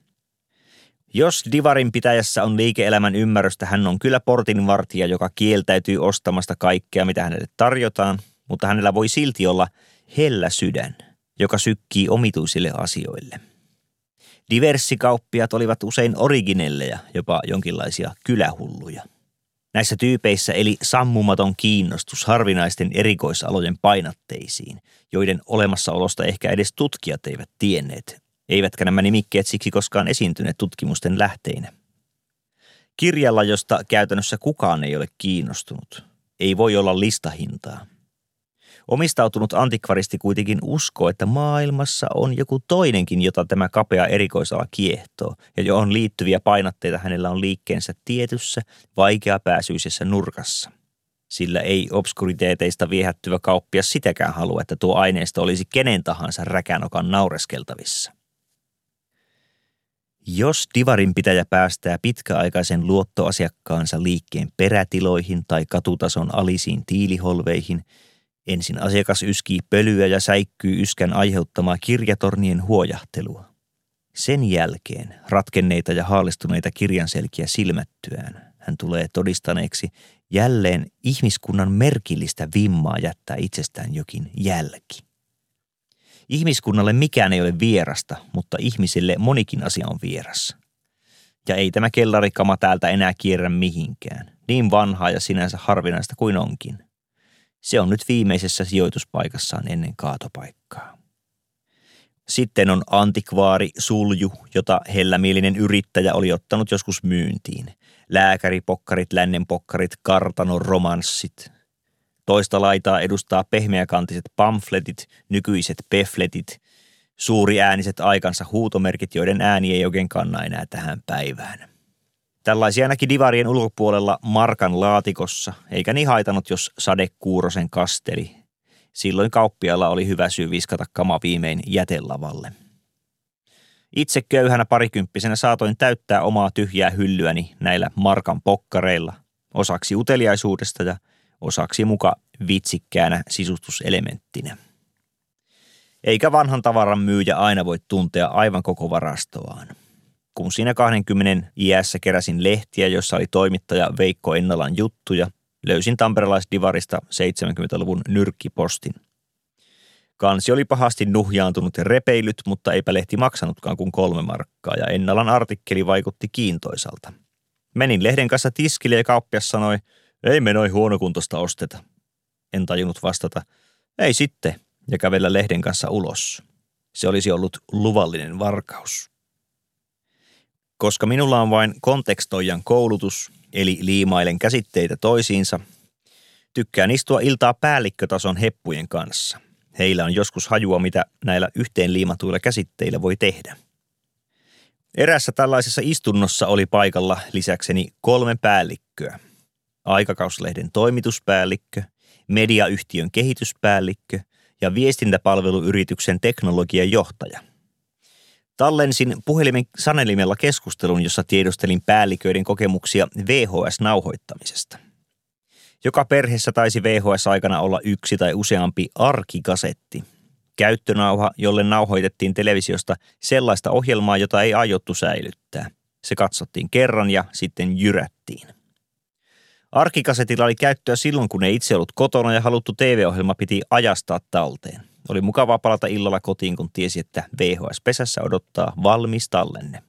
[SPEAKER 2] jos divarin pitäjässä on liike-elämän ymmärrystä, hän on kyllä portinvartija, joka kieltäytyy ostamasta kaikkea, mitä hänelle tarjotaan, mutta hänellä voi silti olla hellä sydän, joka sykkii omituisille asioille. Diversikauppiat olivat usein originelleja, jopa jonkinlaisia kylähulluja. Näissä tyypeissä eli sammumaton kiinnostus harvinaisten erikoisalojen painatteisiin, joiden olemassaolosta ehkä edes tutkijat eivät tienneet, eivätkä nämä nimikkeet siksi koskaan esiintyneet tutkimusten lähteinä. Kirjalla, josta käytännössä kukaan ei ole kiinnostunut, ei voi olla listahintaa. Omistautunut antikvaristi kuitenkin uskoo, että maailmassa on joku toinenkin, jota tämä kapea erikoisala kiehtoo, ja johon liittyviä painotteita hänellä on liikkeensä tietyssä, vaikeapääsyisessä nurkassa. Sillä ei obskuriteeteista viehättyvä kauppias sitäkään halua, että tuo aineisto olisi kenen tahansa räkänokan naureskeltavissa. Jos divarinpitäjä päästää pitkäaikaisen luottoasiakkaansa liikkeen perätiloihin tai katutason alisiin tiiliholveihin, ensin asiakas yskii pölyä ja säikkyy yskän aiheuttamaa kirjatornien huojahtelua. Sen jälkeen ratkenneita ja haalistuneita kirjanselkiä silmättyään hän tulee todistaneeksi jälleen ihmiskunnan merkillistä vimmaa jättää itsestään jokin jälki. Ihmiskunnalle mikään ei ole vierasta, mutta ihmisille monikin asia on vieras. Ja ei tämä kellarikama täältä enää kierrä mihinkään, niin vanhaa ja sinänsä harvinaista kuin onkin. Se on nyt viimeisessä sijoituspaikassaan ennen kaatopaikkaa. Sitten on antikvaari sulju, jota hellämielinen yrittäjä oli ottanut joskus myyntiin. Lääkäripokkarit, lännenpokkarit, kartanon romanssit. Toista laitaa edustaa pehmeäkantiset pamfletit, nykyiset pefletit, suuriääniset aikansa huutomerkit, joiden ääni ei oikein kanna enää tähän päivään. Tällaisia näki divarien ulkopuolella Markan laatikossa, eikä niin haitanut, jos sadekuurosen kasteli. Silloin kauppialla oli hyvä syy viskata kama viimein jätelavalle. Itse köyhänä parikymppisenä saatoin täyttää omaa tyhjää hyllyäni näillä Markan pokkareilla, osaksi uteliaisuudesta ja osaksi muka vitsikkäänä sisustuselementtinä. Eikä vanhan tavaran myyjä aina voi tuntea aivan koko varastoaan. Kun siinä 20 iässä keräsin lehtiä, jossa oli toimittaja Veikko Ennalan juttuja, löysin tamperelaisdivarista 70-luvun nyrkkipostin. Kansi oli pahasti nuhjaantunut ja repeilyt, mutta eipä lehti maksanutkaan kuin kolme markkaa ja Ennalan artikkeli vaikutti kiintoisalta. Menin lehden kanssa tiskille ja kauppias sanoi, ei me noin huonokuntoista osteta. En tajunnut vastata, ei sitten, ja kävellä lehden kanssa ulos. Se olisi ollut luvallinen varkaus. Koska minulla on vain kontekstoijan koulutus, eli liimailen käsitteitä toisiinsa, tykkään istua iltaa päällikkötason heppujen kanssa. Heillä on joskus hajua, mitä näillä yhteen liimatuilla käsitteillä voi tehdä. Erässä tällaisessa istunnossa oli paikalla lisäkseni kolme päällikköä. Aikakauslehden toimituspäällikkö, mediayhtiön kehityspäällikkö ja viestintäpalveluyrityksen teknologian johtaja. Tallensin puhelimen sanelimella keskustelun, jossa tiedustelin päälliköiden kokemuksia VHS-nauhoittamisesta. Joka perheessä taisi VHS-aikana olla yksi tai useampi arkikasetti. Käyttönauha, jolle nauhoitettiin televisiosta sellaista ohjelmaa, jota ei aiottu säilyttää. Se katsottiin kerran ja sitten jyrättiin. Arkikasetilla oli käyttöä silloin, kun ei itse ollut kotona ja haluttu TV-ohjelma piti ajastaa talteen. Oli mukavaa palata illalla kotiin, kun tiesi, että VHS-pesässä odottaa valmis tallenne.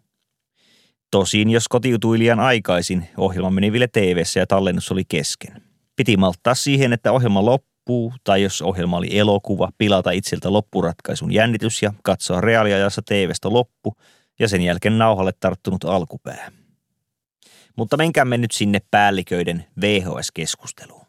[SPEAKER 2] Tosin, jos kotiutui liian aikaisin, ohjelma meni vielä tv ja tallennus oli kesken. Piti malttaa siihen, että ohjelma loppuu, tai jos ohjelma oli elokuva, pilata itseltä loppuratkaisun jännitys ja katsoa reaaliajassa TVstä loppu ja sen jälkeen nauhalle tarttunut alkupää. Mutta menkäämme nyt sinne päälliköiden VHS-keskusteluun.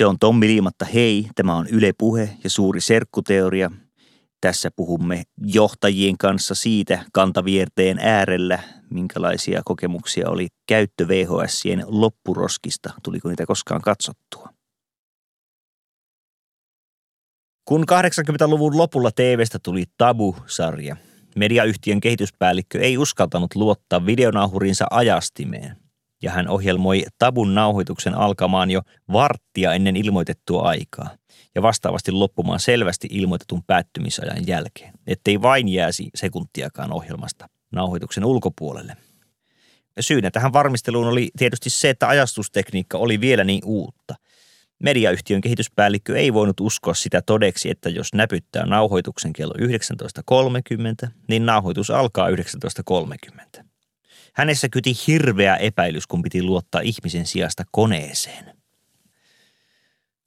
[SPEAKER 2] Se on Tommi Liimatta hei, tämä on Yle Puhe ja suuri serkkuteoria. Tässä puhumme johtajien kanssa siitä kantavierteen äärellä, minkälaisia kokemuksia oli käyttö VHSien loppuroskista. Tuliko niitä koskaan katsottua? Kun 80-luvun lopulla TVstä tuli Tabu-sarja, mediayhtiön kehityspäällikkö ei uskaltanut luottaa videonauhurinsa ajastimeen, ja hän ohjelmoi Tabun nauhoituksen alkamaan jo varttia ennen ilmoitettua aikaa ja vastaavasti loppumaan selvästi ilmoitetun päättymisajan jälkeen, ettei vain jääsi sekuntiakaan ohjelmasta nauhoituksen ulkopuolelle. Syynä tähän varmisteluun oli tietysti se, että ajastustekniikka oli vielä niin uutta – Mediayhtiön kehityspäällikkö ei voinut uskoa sitä todeksi, että jos näpyttää nauhoituksen kello 19.30, niin nauhoitus alkaa 19.30. Hänessä kyti hirveä epäilys, kun piti luottaa ihmisen sijasta koneeseen.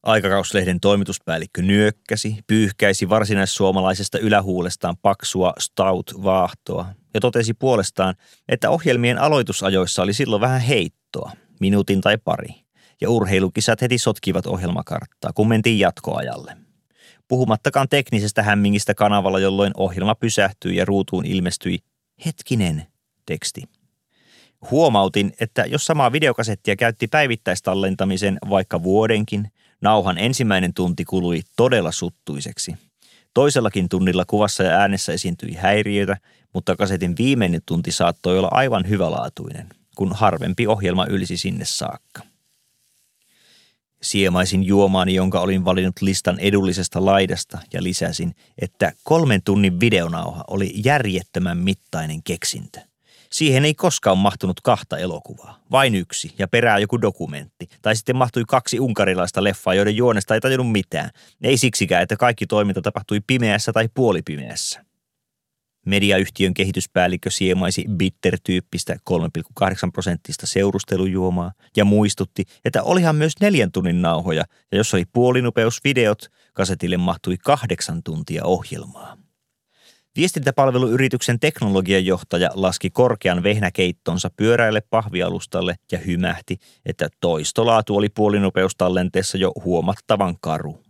[SPEAKER 2] Aikakauslehden toimituspäällikkö nyökkäsi, pyyhkäisi varsinaissuomalaisesta ylähuulestaan paksua stout-vaahtoa ja totesi puolestaan, että ohjelmien aloitusajoissa oli silloin vähän heittoa, minuutin tai pari ja urheilukisat heti sotkivat ohjelmakarttaa, kun mentiin jatkoajalle. Puhumattakaan teknisestä hämmingistä kanavalla, jolloin ohjelma pysähtyi ja ruutuun ilmestyi hetkinen teksti. Huomautin, että jos samaa videokasettia käytti päivittäistallentamisen vaikka vuodenkin, nauhan ensimmäinen tunti kului todella suttuiseksi. Toisellakin tunnilla kuvassa ja äänessä esiintyi häiriöitä, mutta kasetin viimeinen tunti saattoi olla aivan hyvälaatuinen, kun harvempi ohjelma ylsi sinne saakka. Siemaisin juomaani, jonka olin valinnut listan edullisesta laidasta ja lisäsin, että kolmen tunnin videonauha oli järjettömän mittainen keksintö. Siihen ei koskaan mahtunut kahta elokuvaa, vain yksi ja perää joku dokumentti. Tai sitten mahtui kaksi unkarilaista leffaa, joiden juonesta ei tajunnut mitään. Ei siksikään, että kaikki toiminta tapahtui pimeässä tai puolipimeässä. Mediayhtiön kehityspäällikkö siemaisi bitter-tyyppistä 3,8 prosenttista seurustelujuomaa ja muistutti, että olihan myös neljän tunnin nauhoja ja jos oli puolinopeusvideot, kasetille mahtui kahdeksan tuntia ohjelmaa. Viestintäpalveluyrityksen teknologiajohtaja laski korkean vehnäkeittonsa pyöräille pahvialustalle ja hymähti, että toistolaatu oli puolinopeustallenteessa jo huomattavan karu.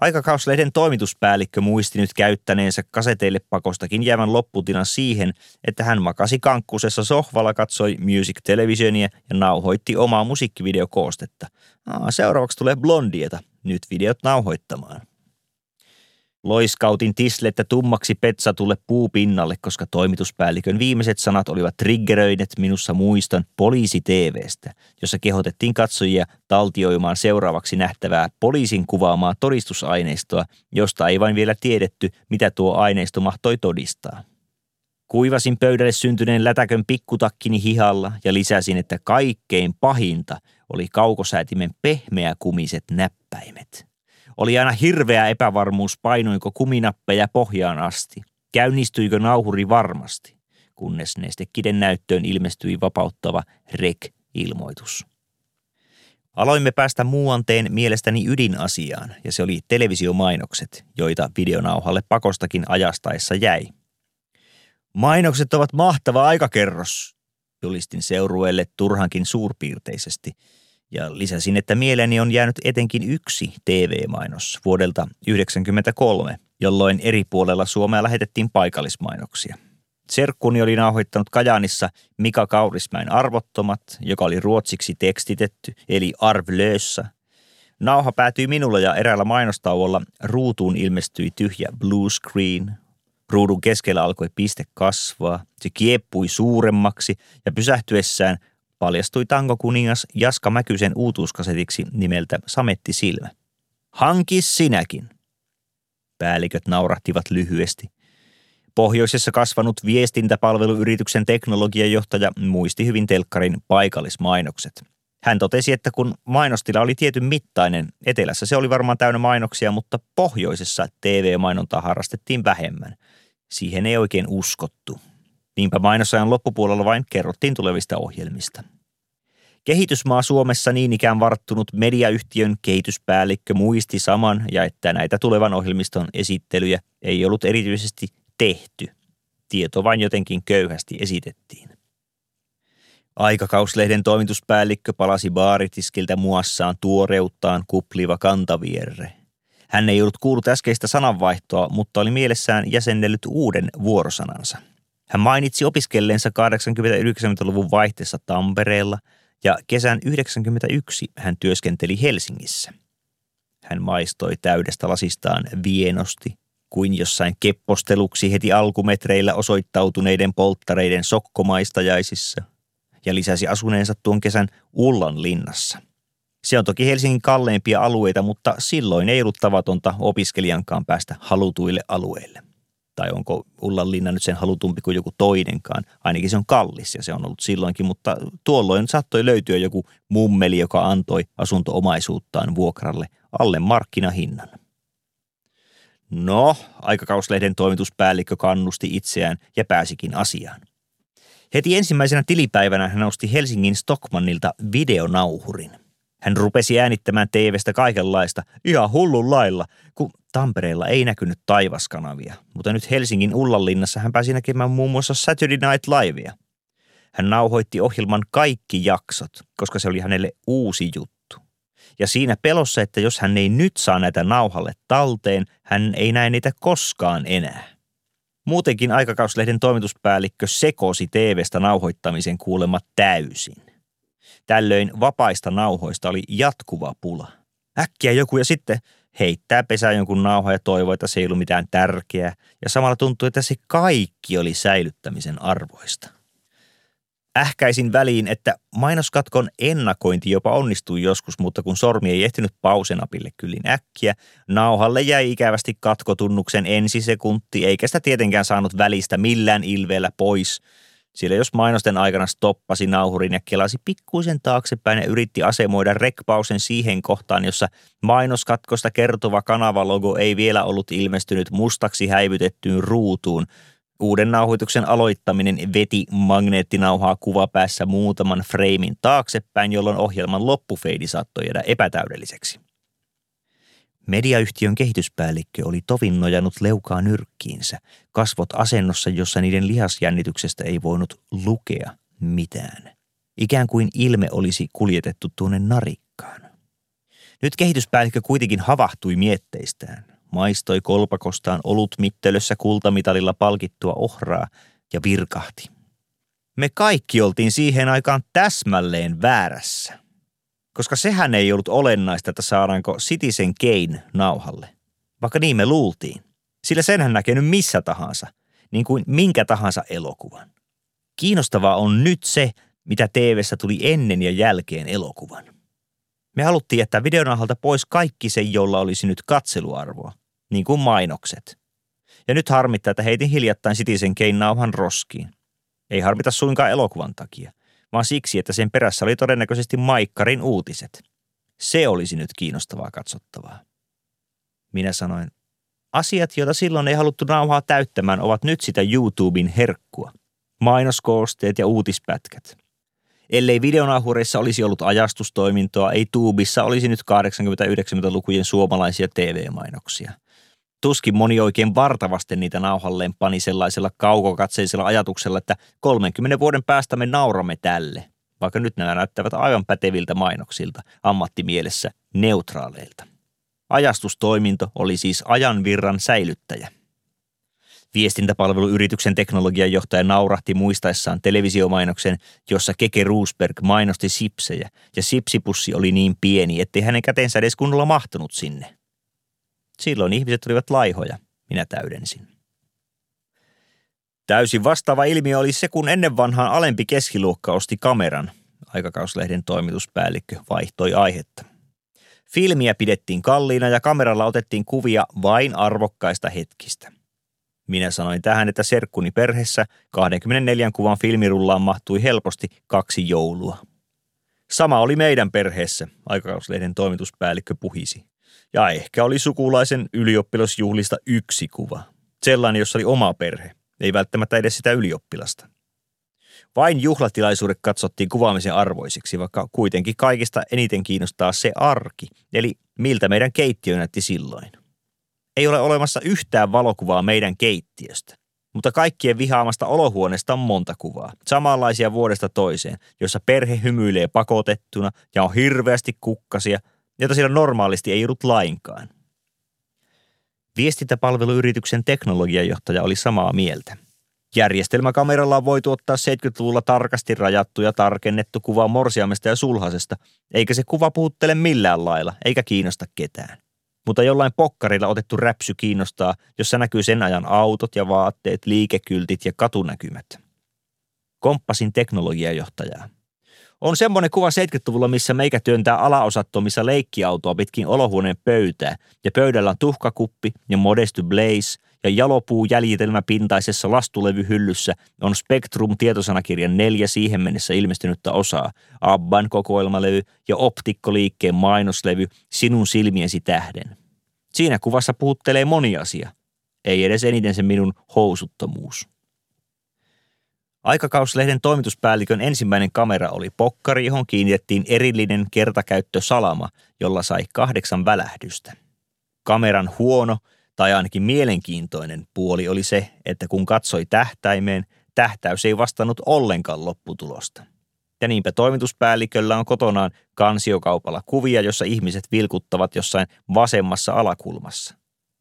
[SPEAKER 2] Aikakauslehden toimituspäällikkö muisti nyt käyttäneensä kaseteille pakostakin jäävän lopputilan siihen, että hän makasi kankkusessa sohvalla, katsoi Music Televisionia ja nauhoitti omaa musiikkivideokoostetta. Aa, seuraavaksi tulee Blondieta, nyt videot nauhoittamaan. Loiskautin tislettä tummaksi petsatulle puupinnalle, koska toimituspäällikön viimeiset sanat olivat triggeröineet minussa muiston poliisi TVstä, jossa kehotettiin katsojia taltioimaan seuraavaksi nähtävää poliisin kuvaamaa todistusaineistoa, josta ei vain vielä tiedetty, mitä tuo aineisto mahtoi todistaa. Kuivasin pöydälle syntyneen lätäkön pikkutakkini hihalla ja lisäsin, että kaikkein pahinta oli kaukosäätimen pehmeäkumiset näppäimet. Oli aina hirveä epävarmuus, painuiko kuminappeja pohjaan asti. Käynnistyikö nauhuri varmasti, kunnes nestekiden näyttöön ilmestyi vapauttava REK-ilmoitus. Aloimme päästä muuanteen mielestäni ydinasiaan, ja se oli televisiomainokset, joita videonauhalle pakostakin ajastaessa jäi. Mainokset ovat mahtava aikakerros, julistin seurueelle turhankin suurpiirteisesti – ja lisäsin, että mieleeni on jäänyt etenkin yksi TV-mainos vuodelta 1993, jolloin eri puolella Suomea lähetettiin paikallismainoksia. Serkkuni oli nauhoittanut Kajaanissa Mika Kaurismäen arvottomat, joka oli ruotsiksi tekstitetty, eli Arvlössä. Nauha päätyi minulle ja eräällä mainostauolla ruutuun ilmestyi tyhjä blue screen. Ruudun keskellä alkoi piste kasvaa. Se kieppui suuremmaksi ja pysähtyessään paljastui tangokuningas Jaska Mäkysen uutuuskasetiksi nimeltä Sametti silmä. Hanki sinäkin. Päälliköt naurahtivat lyhyesti. Pohjoisessa kasvanut viestintäpalveluyrityksen teknologiajohtaja muisti hyvin telkkarin paikallismainokset. Hän totesi, että kun mainostila oli tietyn mittainen, etelässä se oli varmaan täynnä mainoksia, mutta pohjoisessa TV-mainontaa harrastettiin vähemmän. Siihen ei oikein uskottu. Niinpä mainosajan loppupuolella vain kerrottiin tulevista ohjelmista. Kehitysmaa Suomessa niin ikään varttunut mediayhtiön kehityspäällikkö muisti saman ja että näitä tulevan ohjelmiston esittelyjä ei ollut erityisesti tehty. Tieto vain jotenkin köyhästi esitettiin. Aikakauslehden toimituspäällikkö palasi baaritiskiltä muassaan tuoreuttaan kupliva kantavierre. Hän ei ollut kuullut äskeistä sananvaihtoa, mutta oli mielessään jäsennellyt uuden vuorosanansa – hän mainitsi opiskelleensa 80-90-luvun vaihteessa Tampereella ja kesän 1991 hän työskenteli Helsingissä. Hän maistoi täydestä lasistaan vienosti, kuin jossain kepposteluksi heti alkumetreillä osoittautuneiden polttareiden sokkomaistajaisissa, ja lisäsi asuneensa tuon kesän Ullan linnassa. Se on toki Helsingin kalleimpia alueita, mutta silloin ei ollut tavatonta opiskelijankaan päästä halutuille alueille. Tai onko Ullanlinna nyt sen halutumpi kuin joku toinenkaan. Ainakin se on kallis ja se on ollut silloinkin, mutta tuolloin saattoi löytyä joku mummeli, joka antoi asuntoomaisuuttaan vuokralle alle markkinahinnan. No, aikakauslehden toimituspäällikkö kannusti itseään ja pääsikin asiaan. Heti ensimmäisenä tilipäivänä hän nosti Helsingin Stockmannilta videonauhurin – hän rupesi äänittämään TVstä kaikenlaista ihan hullun lailla, kun Tampereella ei näkynyt taivaskanavia. Mutta nyt Helsingin Ullanlinnassa hän pääsi näkemään muun muassa Saturday Night Livea. Hän nauhoitti ohjelman kaikki jaksot, koska se oli hänelle uusi juttu. Ja siinä pelossa, että jos hän ei nyt saa näitä nauhalle talteen, hän ei näe niitä koskaan enää. Muutenkin aikakauslehden toimituspäällikkö sekosi TVstä nauhoittamisen kuulemma täysin. Tällöin vapaista nauhoista oli jatkuva pula. Äkkiä joku ja sitten heittää pesää jonkun nauha ja toivoo, että se ei ollut mitään tärkeää. Ja samalla tuntui, että se kaikki oli säilyttämisen arvoista. Ähkäisin väliin, että mainoskatkon ennakointi jopa onnistui joskus, mutta kun sormi ei ehtinyt pausenapille kyllin äkkiä, nauhalle jäi ikävästi katkotunnuksen ensisekunti, eikä sitä tietenkään saanut välistä millään ilveellä pois – sillä jos mainosten aikana stoppasi nauhurin ja kelasi pikkuisen taaksepäin ja yritti asemoida rekpausen siihen kohtaan, jossa mainoskatkosta kertova kanavalogo ei vielä ollut ilmestynyt mustaksi häivytettyyn ruutuun, Uuden nauhoituksen aloittaminen veti magneettinauhaa kuvapäässä muutaman freimin taaksepäin, jolloin ohjelman loppufeidi saattoi jäädä epätäydelliseksi. Mediayhtiön kehityspäällikkö oli tovin nojannut leukaa nyrkkiinsä, kasvot asennossa, jossa niiden lihasjännityksestä ei voinut lukea mitään. Ikään kuin ilme olisi kuljetettu tuonne narikkaan. Nyt kehityspäällikkö kuitenkin havahtui mietteistään. Maistoi kolpakostaan olut mittelössä kultamitalilla palkittua ohraa ja virkahti. Me kaikki oltiin siihen aikaan täsmälleen väärässä koska sehän ei ollut olennaista, että saadaanko Citizen Kane nauhalle. Vaikka niin me luultiin. Sillä senhän näkee nyt missä tahansa, niin kuin minkä tahansa elokuvan. Kiinnostavaa on nyt se, mitä tv tuli ennen ja jälkeen elokuvan. Me haluttiin jättää videonauhalta pois kaikki se, jolla olisi nyt katseluarvoa, niin kuin mainokset. Ja nyt harmittaa, että heitin hiljattain Citizen Kane nauhan roskiin. Ei harmita suinkaan elokuvan takia vaan siksi, että sen perässä oli todennäköisesti Maikkarin uutiset. Se olisi nyt kiinnostavaa katsottavaa. Minä sanoin, asiat, joita silloin ei haluttu nauhaa täyttämään, ovat nyt sitä YouTuben herkkua. Mainoskoosteet ja uutispätkät. Ellei videonauhureissa olisi ollut ajastustoimintoa, ei tuubissa olisi nyt 80-90-lukujen suomalaisia TV-mainoksia – Tuskin moni oikein vartavasti niitä nauhalleen pani sellaisella kaukokatseisella ajatuksella, että 30 vuoden päästä me nauramme tälle, vaikka nyt nämä näyttävät aivan päteviltä mainoksilta, ammattimielessä neutraaleilta. Ajastustoiminto oli siis ajanvirran säilyttäjä. Viestintäpalveluyrityksen teknologian johtaja naurahti muistaessaan televisiomainoksen, jossa Keke Roosberg mainosti sipsejä, ja sipsipussi oli niin pieni, ettei hänen kätensä edes kunnolla mahtunut sinne. Silloin ihmiset olivat laihoja, minä täydensin. Täysin vastaava ilmiö oli se, kun ennen vanhaan alempi keskiluokka osti kameran. Aikakauslehden toimituspäällikkö vaihtoi aihetta. Filmiä pidettiin kalliina ja kameralla otettiin kuvia vain arvokkaista hetkistä. Minä sanoin tähän, että serkkuni perheessä 24 kuvan filmirullaan mahtui helposti kaksi joulua. Sama oli meidän perheessä, aikakauslehden toimituspäällikkö puhisi. Ja ehkä oli sukulaisen ylioppilasjuhlista yksi kuva. Sellainen, jossa oli oma perhe, ei välttämättä edes sitä ylioppilasta. Vain juhlatilaisuudet katsottiin kuvaamisen arvoisiksi, vaikka kuitenkin kaikista eniten kiinnostaa se arki, eli miltä meidän keittiö näytti silloin. Ei ole olemassa yhtään valokuvaa meidän keittiöstä, mutta kaikkien vihaamasta olohuoneesta on monta kuvaa, samanlaisia vuodesta toiseen, jossa perhe hymyilee pakotettuna ja on hirveästi kukkasia – jota siellä normaalisti ei ollut lainkaan. Viestintäpalveluyrityksen teknologiajohtaja oli samaa mieltä. Järjestelmäkameralla on voitu ottaa 70-luvulla tarkasti rajattu ja tarkennettu kuva morsiamesta ja sulhasesta, eikä se kuva puhuttele millään lailla, eikä kiinnosta ketään. mutta jollain pokkarilla otettu räpsy kiinnostaa, jossa näkyy sen ajan autot ja vaatteet, liikekyltit ja katunäkymät. Komppasin teknologiajohtajaa. On semmoinen kuva 70-luvulla, missä meikä työntää alaosattomissa leikkiautoa pitkin olohuoneen pöytää ja pöydällä on tuhkakuppi ja Modesty Blaze ja jalopuu jäljitelmä pintaisessa lastulevyhyllyssä on Spectrum tietosanakirjan neljä siihen mennessä ilmestynyttä osaa, Abban kokoelmalevy ja optikkoliikkeen mainoslevy Sinun silmiesi tähden. Siinä kuvassa puhuttelee moni asia, ei edes eniten se minun housuttomuus. Aikakauslehden toimituspäällikön ensimmäinen kamera oli pokkari, johon kiinnitettiin erillinen kertakäyttösalama, jolla sai kahdeksan välähdystä. Kameran huono tai ainakin mielenkiintoinen puoli oli se, että kun katsoi tähtäimeen, tähtäys ei vastannut ollenkaan lopputulosta. Ja niinpä toimituspäälliköllä on kotonaan kansiokaupalla kuvia, jossa ihmiset vilkuttavat jossain vasemmassa alakulmassa.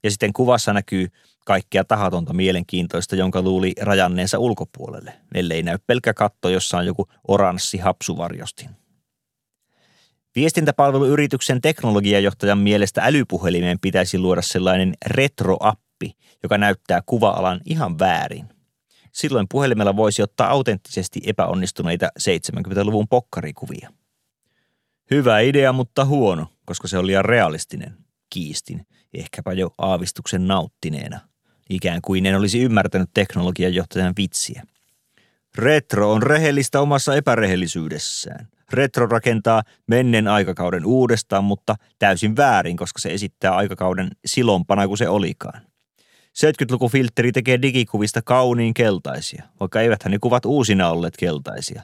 [SPEAKER 2] Ja sitten kuvassa näkyy kaikkea tahatonta mielenkiintoista, jonka luuli rajanneensa ulkopuolelle, ellei näy pelkkä katto, jossa on joku oranssi hapsuvarjostin. Viestintäpalveluyrityksen teknologiajohtajan mielestä älypuhelimeen pitäisi luoda sellainen retroappi, joka näyttää kuva-alan ihan väärin. Silloin puhelimella voisi ottaa autenttisesti epäonnistuneita 70-luvun pokkarikuvia. Hyvä idea, mutta huono, koska se on liian realistinen, kiistin, ehkäpä jo aavistuksen nauttineena. Ikään kuin en olisi ymmärtänyt teknologian johtajan vitsiä. Retro on rehellistä omassa epärehellisyydessään. Retro rakentaa menneen aikakauden uudestaan, mutta täysin väärin, koska se esittää aikakauden silompana kuin se olikaan. 70-lukufiltteri tekee digikuvista kauniin keltaisia, vaikka eiväthän ne kuvat uusina olleet keltaisia.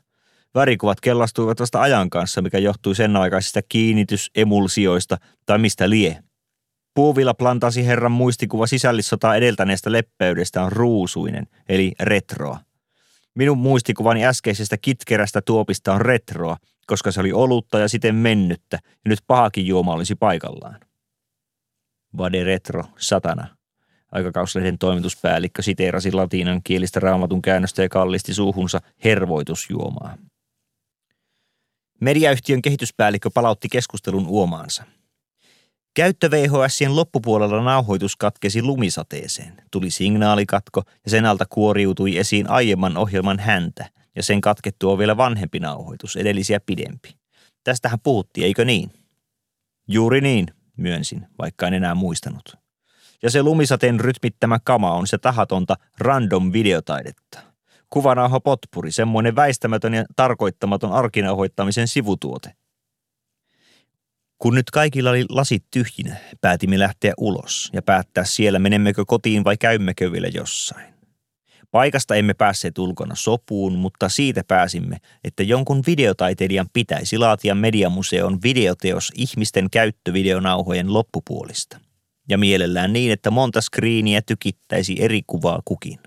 [SPEAKER 2] Värikuvat kellastuivat vasta ajan kanssa, mikä johtui sen aikaisista kiinnitysemulsioista tai mistä lie. Puuvilla plantasi herran muistikuva sisällissotaa edeltäneestä leppeydestä on ruusuinen, eli retroa. Minun muistikuvani äskeisestä kitkerästä tuopista on retroa, koska se oli olutta ja siten mennyttä, ja nyt pahakin juoma olisi paikallaan. Vade retro, satana. Aikakauslehden toimituspäällikkö siteerasi latiinan kielistä raamatun käännöstä ja kallisti suuhunsa hervoitusjuomaa. Mediayhtiön kehityspäällikkö palautti keskustelun uomaansa – Käyttö VHSien loppupuolella nauhoitus katkesi lumisateeseen. Tuli signaalikatko ja sen alta kuoriutui esiin aiemman ohjelman häntä ja sen katkettu on vielä vanhempi nauhoitus, edellisiä pidempi. Tästähän puhuttiin, eikö niin? Juuri niin, myönsin, vaikka en enää muistanut. Ja se lumisateen rytmittämä kama on se tahatonta random videotaidetta. Kuvanauha potpuri, semmoinen väistämätön ja tarkoittamaton arkinauhoittamisen sivutuote – kun nyt kaikilla oli lasit tyhjinä, päätimme lähteä ulos ja päättää siellä, menemmekö kotiin vai käymmekö vielä jossain. Paikasta emme päässeet ulkona sopuun, mutta siitä pääsimme, että jonkun videotaiteilijan pitäisi laatia mediamuseon videoteos ihmisten käyttövideonauhojen loppupuolista. Ja mielellään niin, että monta skriiniä tykittäisi eri kuvaa kukin.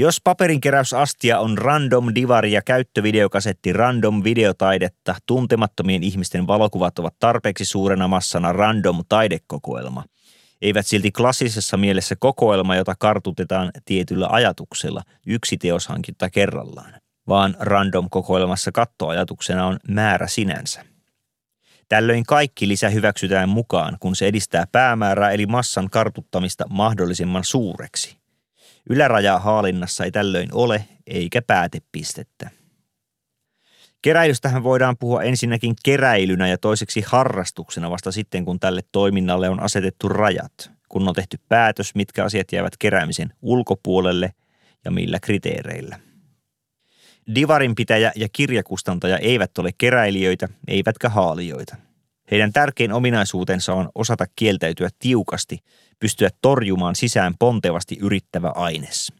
[SPEAKER 2] Jos paperinkeräysastia on random divari ja käyttövideokasetti random videotaidetta, tuntemattomien ihmisten valokuvat ovat tarpeeksi suurena massana random taidekokoelma. Eivät silti klassisessa mielessä kokoelma, jota kartutetaan tietyllä ajatuksella, yksi teoshankinta kerrallaan, vaan random kokoelmassa kattoajatuksena on määrä sinänsä. Tällöin kaikki lisä hyväksytään mukaan, kun se edistää päämäärää eli massan kartuttamista mahdollisimman suureksi. Ylärajaa haalinnassa ei tällöin ole, eikä päätepistettä. Keräilystähän voidaan puhua ensinnäkin keräilynä ja toiseksi harrastuksena vasta sitten, kun tälle toiminnalle on asetettu rajat, kun on tehty päätös, mitkä asiat jäävät keräämisen ulkopuolelle ja millä kriteereillä. Divarinpitäjä ja kirjakustantaja eivät ole keräilijöitä, eivätkä haalijoita – heidän tärkein ominaisuutensa on osata kieltäytyä tiukasti, pystyä torjumaan sisään pontevasti yrittävä aines.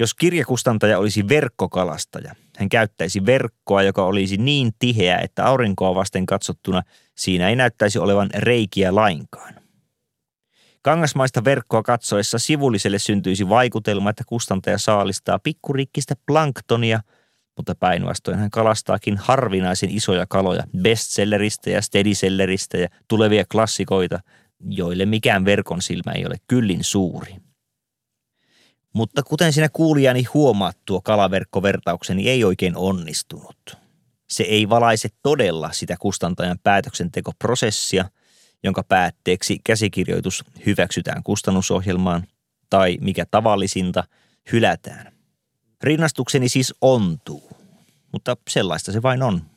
[SPEAKER 2] Jos kirjakustantaja olisi verkkokalastaja, hän käyttäisi verkkoa, joka olisi niin tiheä, että aurinkoa vasten katsottuna siinä ei näyttäisi olevan reikiä lainkaan. Kangasmaista verkkoa katsoessa sivulliselle syntyisi vaikutelma, että kustantaja saalistaa pikkurikkistä planktonia – mutta päinvastoin hän kalastaakin harvinaisen isoja kaloja bestselleristä ja steadyselleristä ja tulevia klassikoita, joille mikään verkon silmä ei ole kyllin suuri. Mutta kuten sinä kuulijani huomaat, tuo kalaverkkovertaukseni ei oikein onnistunut.
[SPEAKER 3] Se ei valaise todella sitä kustantajan päätöksentekoprosessia, jonka päätteeksi käsikirjoitus hyväksytään kustannusohjelmaan tai mikä tavallisinta hylätään. Rinnastukseni siis ontuu, mutta sellaista se vain on.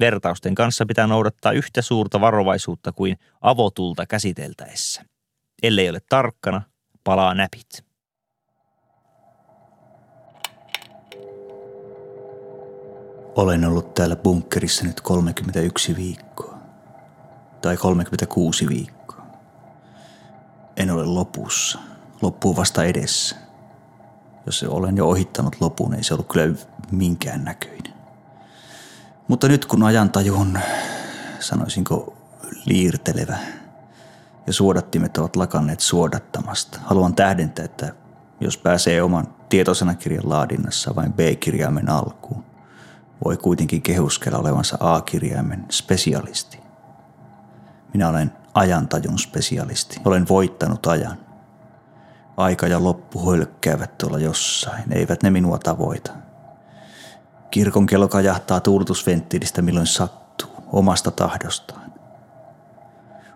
[SPEAKER 3] Vertausten kanssa pitää noudattaa yhtä suurta varovaisuutta kuin avotulta käsiteltäessä. Ellei ole tarkkana, palaa näpit.
[SPEAKER 2] Olen ollut täällä bunkkerissa nyt 31 viikkoa. Tai 36 viikkoa. En ole lopussa. Loppuu vasta edessä. Jos olen jo ohittanut lopun, ei se ollut kyllä minkään näköinen. Mutta nyt kun ajantaju on, sanoisinko, liirtelevä ja suodattimet ovat lakanneet suodattamasta, haluan tähdentää, että jos pääsee oman tietosanakirjan laadinnassa vain B-kirjaimen alkuun, voi kuitenkin kehuskella olevansa A-kirjaimen spesialisti. Minä olen ajantajun spesialisti. Olen voittanut ajan. Aika ja loppu hölkkäävät tuolla jossain. Eivät ne minua tavoita. Kirkon kello kajahtaa tuulutusventtiilistä milloin sattuu, omasta tahdostaan.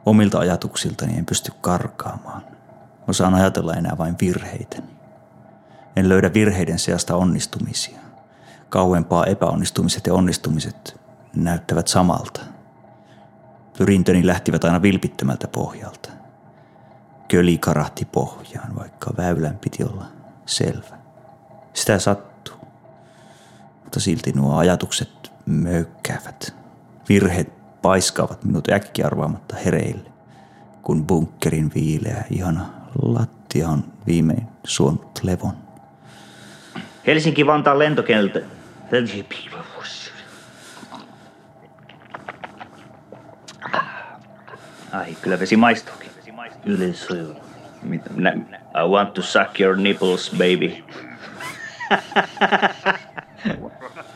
[SPEAKER 2] Omilta ajatuksiltani en pysty karkaamaan. Osaan ajatella enää vain virheitäni. En löydä virheiden seasta onnistumisia. Kauempaa epäonnistumiset ja onnistumiset näyttävät samalta. Pyrintöni lähtivät aina vilpittömältä pohjalta. Köli karahti pohjaan, vaikka väylän piti olla selvä. Sitä sattuu. Mutta silti nuo ajatukset möykkäävät. Virheet paiskaavat minut äkki arvaamatta hereille, kun bunkkerin viileä ihana lattia on viimein suonut levon.
[SPEAKER 4] Helsinki-Vantaan lentokenttä. Ai, kyllä vesi maistuukin. Ylisuju. I want to suck your nipples, baby.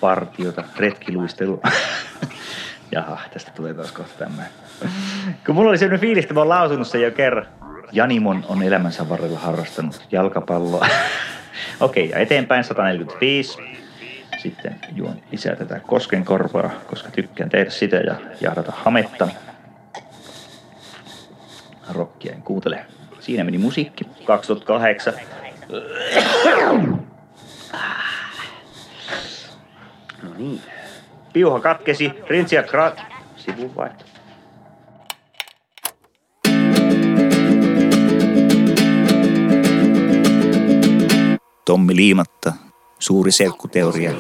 [SPEAKER 4] Partiota, retkiluistelu. Jaha, tästä tulee taas kohta tämmöinen. Kun mulla oli sellainen fiilis, että mä oon lausunut sen jo kerran. Janimon on elämänsä varrella harrastanut jalkapalloa. Okei, okay, ja eteenpäin 145. Sitten juon lisää tätä koskenkorvaa, koska tykkään tehdä sitä ja jahdata hametta. Rokkia en kuuntele. Siinä meni musiikki. 2008. No niin. Piuha katkesi, Rintsi ja Krat. Sivun vaihto.
[SPEAKER 3] Tommi Liimatta, suuri serkkuteoria.